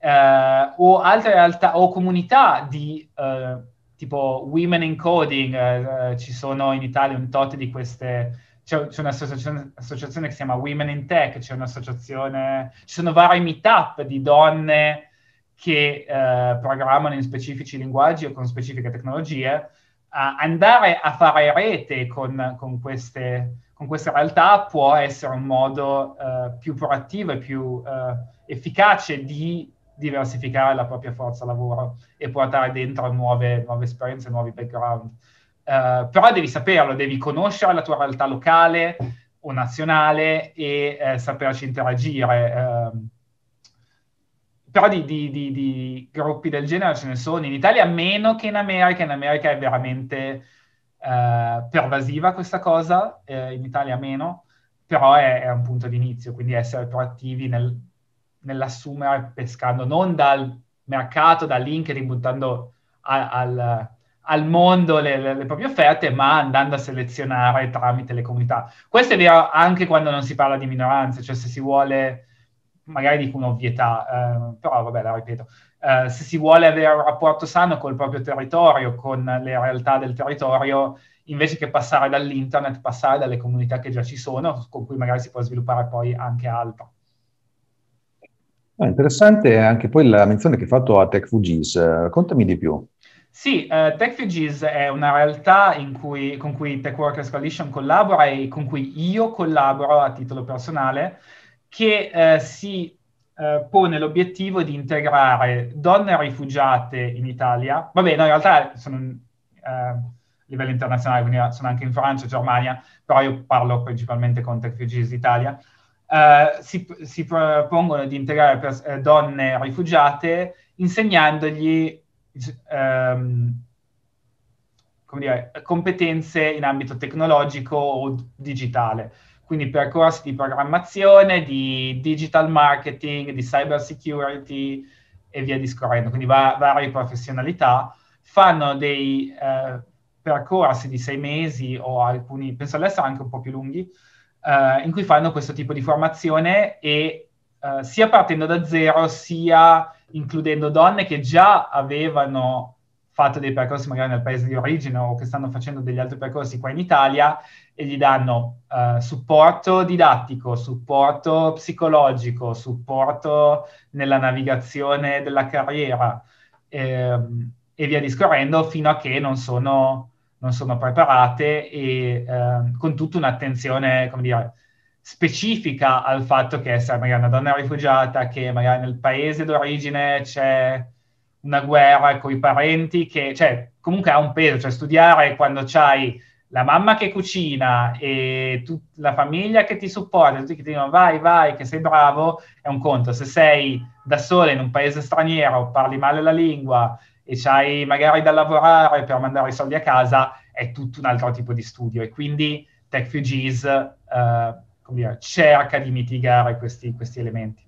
[SPEAKER 3] uh, o altre realtà o comunità di uh, tipo Women in Coding, ci sono in Italia un tot di queste c'è, c'è un'associazione che si chiama Women in Tech, c'è un'associazione, ci sono vari meetup di donne che eh, programmano in specifici linguaggi o con specifiche tecnologie, andare a fare rete con, con, queste, con, queste, realtà può essere un modo eh, più proattivo e più eh, efficace di diversificare la propria forza lavoro e portare dentro nuove, nuove esperienze, nuovi background. Uh, però devi saperlo, devi conoscere la tua realtà locale o nazionale e eh, saperci interagire. Uh, però di, di, di, di, gruppi del genere ce ne sono. In Italia meno che in America, in America è veramente eh, pervasiva questa cosa, eh, in Italia meno, però è, è, un punto di inizio, quindi essere proattivi nel, nell'assumere pescando non dal mercato, da LinkedIn, buttando a, al, al, mondo le, le, le, proprie offerte, ma andando a selezionare tramite le comunità. Questo è vero anche quando non si parla di minoranze, cioè se si vuole magari dico un'ovvietà, eh, però vabbè, la ripeto. Eh, se si vuole avere un rapporto sano col proprio territorio, con le realtà del territorio, invece che passare dall'internet, passare dalle comunità che già ci sono, con cui magari si può sviluppare poi anche altro.
[SPEAKER 2] Ah, interessante anche poi la menzione che hai fatto a TechFugis, raccontami di più.
[SPEAKER 3] Sì, uh, TechFugis è una realtà cui, con cui Tech Workers Coalition collabora e con cui io collaboro a titolo personale, che uh, si uh, pone l'obiettivo di integrare donne rifugiate in Italia. Vabbè, no, in realtà sono a livello internazionale, quindi sono anche in Francia, Germania, però io parlo principalmente con TechFugis Italia. Si, si propongono di integrare pers- donne rifugiate insegnandogli ehm, dire, competenze in ambito tecnologico o digitale. Quindi percorsi di programmazione, di digital marketing, di cyber security e via discorrendo. Quindi va- varie professionalità. Fanno dei eh, percorsi di sei mesi o alcuni, penso all'estero anche un po' più lunghi, eh, in cui fanno questo tipo di formazione e eh, sia partendo da zero sia includendo donne che già avevano fatto dei percorsi magari nel paese di origine o che stanno facendo degli altri percorsi qua in Italia e gli danno uh, supporto didattico, supporto psicologico, supporto nella navigazione della carriera eh, e via discorrendo fino a che non sono, non sono preparate e eh, con tutta un'attenzione, come dire, specifica al fatto che essere magari una donna rifugiata, che magari nel paese d'origine c'è una guerra con i parenti, che cioè, comunque ha un peso, cioè studiare quando c'hai la mamma che cucina e tut- la famiglia che ti supporta, tutti che ti dicono vai, vai, che sei bravo, è un conto. Se sei da sola in un paese straniero, parli male la lingua e c'hai magari da lavorare per mandare i soldi a casa, è tutto un altro tipo di studio. E quindi Tech Refugees uh, dire, cerca di mitigare questi, questi elementi.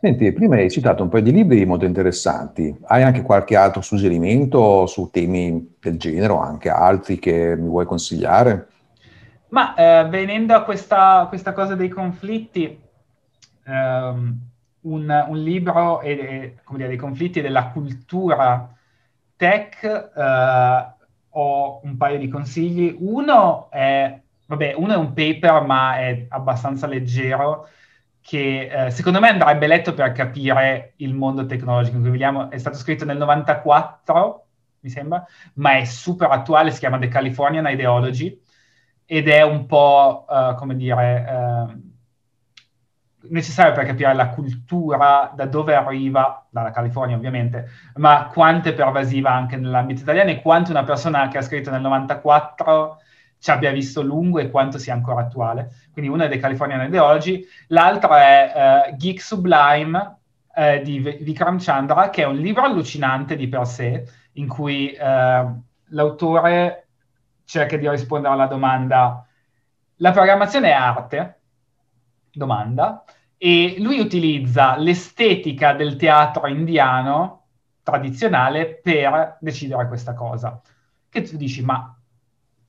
[SPEAKER 2] Senti, prima hai citato un paio di libri molto interessanti. Hai anche qualche altro suggerimento su temi del genere o anche altri che mi vuoi consigliare?
[SPEAKER 3] Ma eh, venendo a questa, questa, cosa dei conflitti, ehm, un, un, libro e, e, come dire, dei conflitti della cultura tech, eh, ho un paio di consigli. Uno è vabbè, uno è un paper, ma è abbastanza leggero, che eh, secondo me andrebbe letto per capire il mondo tecnologico in. È stato scritto nel 94, mi sembra, ma è super attuale, si chiama The Californian Ideology, ed è un po', uh, come dire, uh, necessario per capire la cultura, da dove arriva, dalla California ovviamente, ma quanto è pervasiva anche nell'ambito italiano e quanto una persona che ha scritto nel 94 ci abbia visto lungo e quanto sia ancora attuale. Quindi una è The Californian Ideology, l'altra è uh, Geek Sublime uh, di Vikram Chandra, che è un libro allucinante di per sé, in cui uh, l'autore cerca di rispondere alla domanda la programmazione è arte? Domanda. E lui utilizza l'estetica del teatro indiano tradizionale per decidere questa cosa. Che tu dici, ma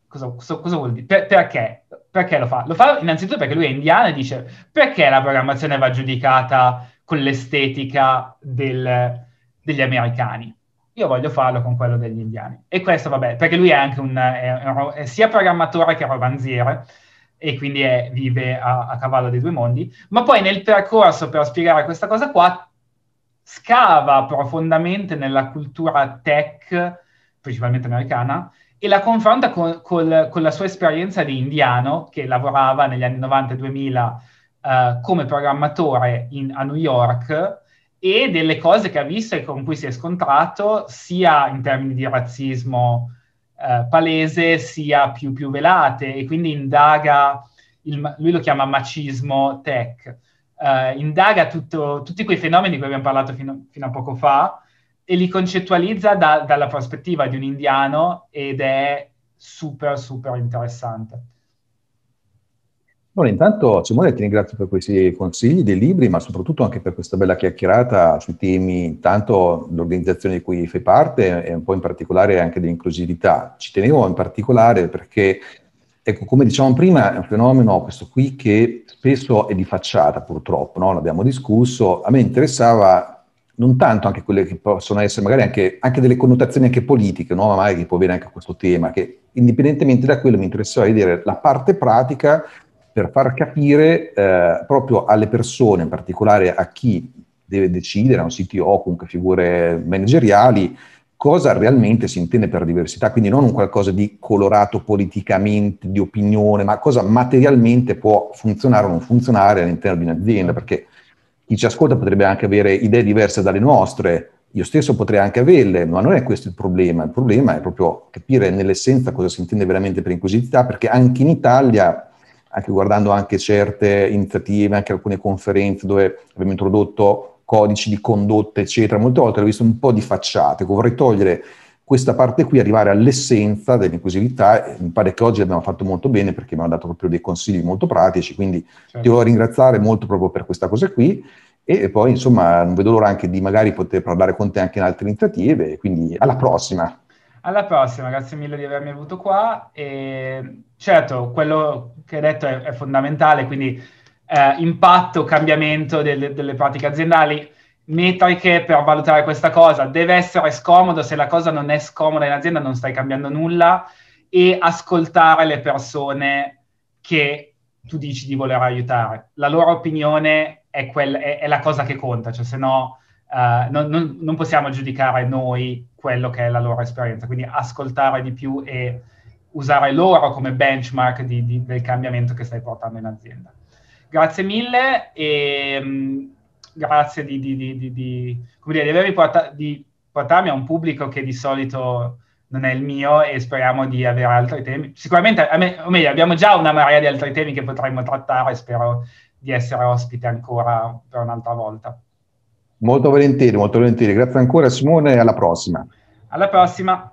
[SPEAKER 3] Cosa, cosa, vuol dire? Per, perché? Perché lo fa? Lo fa innanzitutto perché lui è indiano e dice perché la programmazione va giudicata con l'estetica del, degli americani? Io voglio farlo con quello degli indiani. E questo, vabbè, perché lui è anche un, è, è sia programmatore che romanziere e quindi è, vive a, a cavallo dei due mondi, ma poi nel percorso per spiegare questa cosa qua scava profondamente nella cultura tech, principalmente americana, e la confronta con, col, con, la sua esperienza di indiano, che lavorava negli anni 90-2000 uh, come programmatore in, a New York, e delle cose che ha visto e con cui si è scontrato, sia in termini di razzismo uh, palese, sia più, più, velate, e quindi indaga, il, lui lo chiama macismo tech, uh, indaga tutto, tutti quei fenomeni di cui abbiamo parlato fino, fino a poco fa, e li concettualizza da, dalla prospettiva di un indiano ed è super, super interessante.
[SPEAKER 2] Allora, intanto Simone ti ringrazio per questi consigli dei libri, ma soprattutto anche per questa bella chiacchierata sui temi, intanto l'organizzazione di cui fai parte e un po' in particolare anche dell'inclusività. Ci tenevo in particolare perché, ecco, come dicevamo prima, è un fenomeno questo qui che spesso è di facciata purtroppo, no? l'abbiamo discusso. A me interessava non tanto anche quelle che possono essere magari anche, anche delle connotazioni anche politiche, no? magari che può avere anche questo tema, che indipendentemente da quello mi interessava vedere la parte pratica per far capire eh, proprio alle persone, in particolare a chi deve decidere, a un CTO o comunque figure manageriali, cosa realmente si intende per diversità, quindi non un qualcosa di colorato politicamente, di opinione, ma cosa materialmente può funzionare o non funzionare all'interno di un'azienda, perché chi ci ascolta potrebbe anche avere idee diverse dalle nostre, io stesso potrei anche averle, ma non è questo il problema, il problema è proprio capire nell'essenza cosa si intende veramente per inclusività, perché anche in Italia, anche guardando anche certe iniziative, anche alcune conferenze dove abbiamo introdotto codici di condotta, eccetera. Molte volte l'ho visto un po' di facciate, vorrei togliere questa parte qui, arrivare all'essenza dell'inclusività, mi pare che oggi abbiamo fatto molto bene perché mi hanno dato proprio dei consigli molto pratici, quindi certo. ti voglio ringraziare molto proprio per questa cosa qui e poi insomma non vedo l'ora anche di magari poter parlare con te anche in altre iniziative, quindi alla prossima.
[SPEAKER 3] Alla prossima, grazie mille di avermi avuto qua e certo quello che hai detto è, è fondamentale, quindi eh, impatto, cambiamento delle, delle pratiche aziendali, metriche per valutare questa cosa. Deve essere scomodo, se la cosa non è scomoda in azienda non stai cambiando nulla e ascoltare le persone che tu dici di voler aiutare. La loro opinione è, quel, è, è la cosa che conta, cioè se no uh, non, non, non, possiamo giudicare noi quello che è la loro esperienza, quindi ascoltare di più e usare loro come benchmark di, di, del cambiamento che stai portando in azienda. Grazie mille e um, grazie di, di, avermi porta- di portarmi a un pubblico che di solito non è il mio e speriamo di avere altri temi. Sicuramente, me, o meglio, abbiamo già una marea di altri temi che potremmo trattare e spero di essere ospite ancora per un'altra volta.
[SPEAKER 2] Molto volentieri, molto volentieri. Grazie ancora Simone e alla prossima.
[SPEAKER 3] Alla prossima.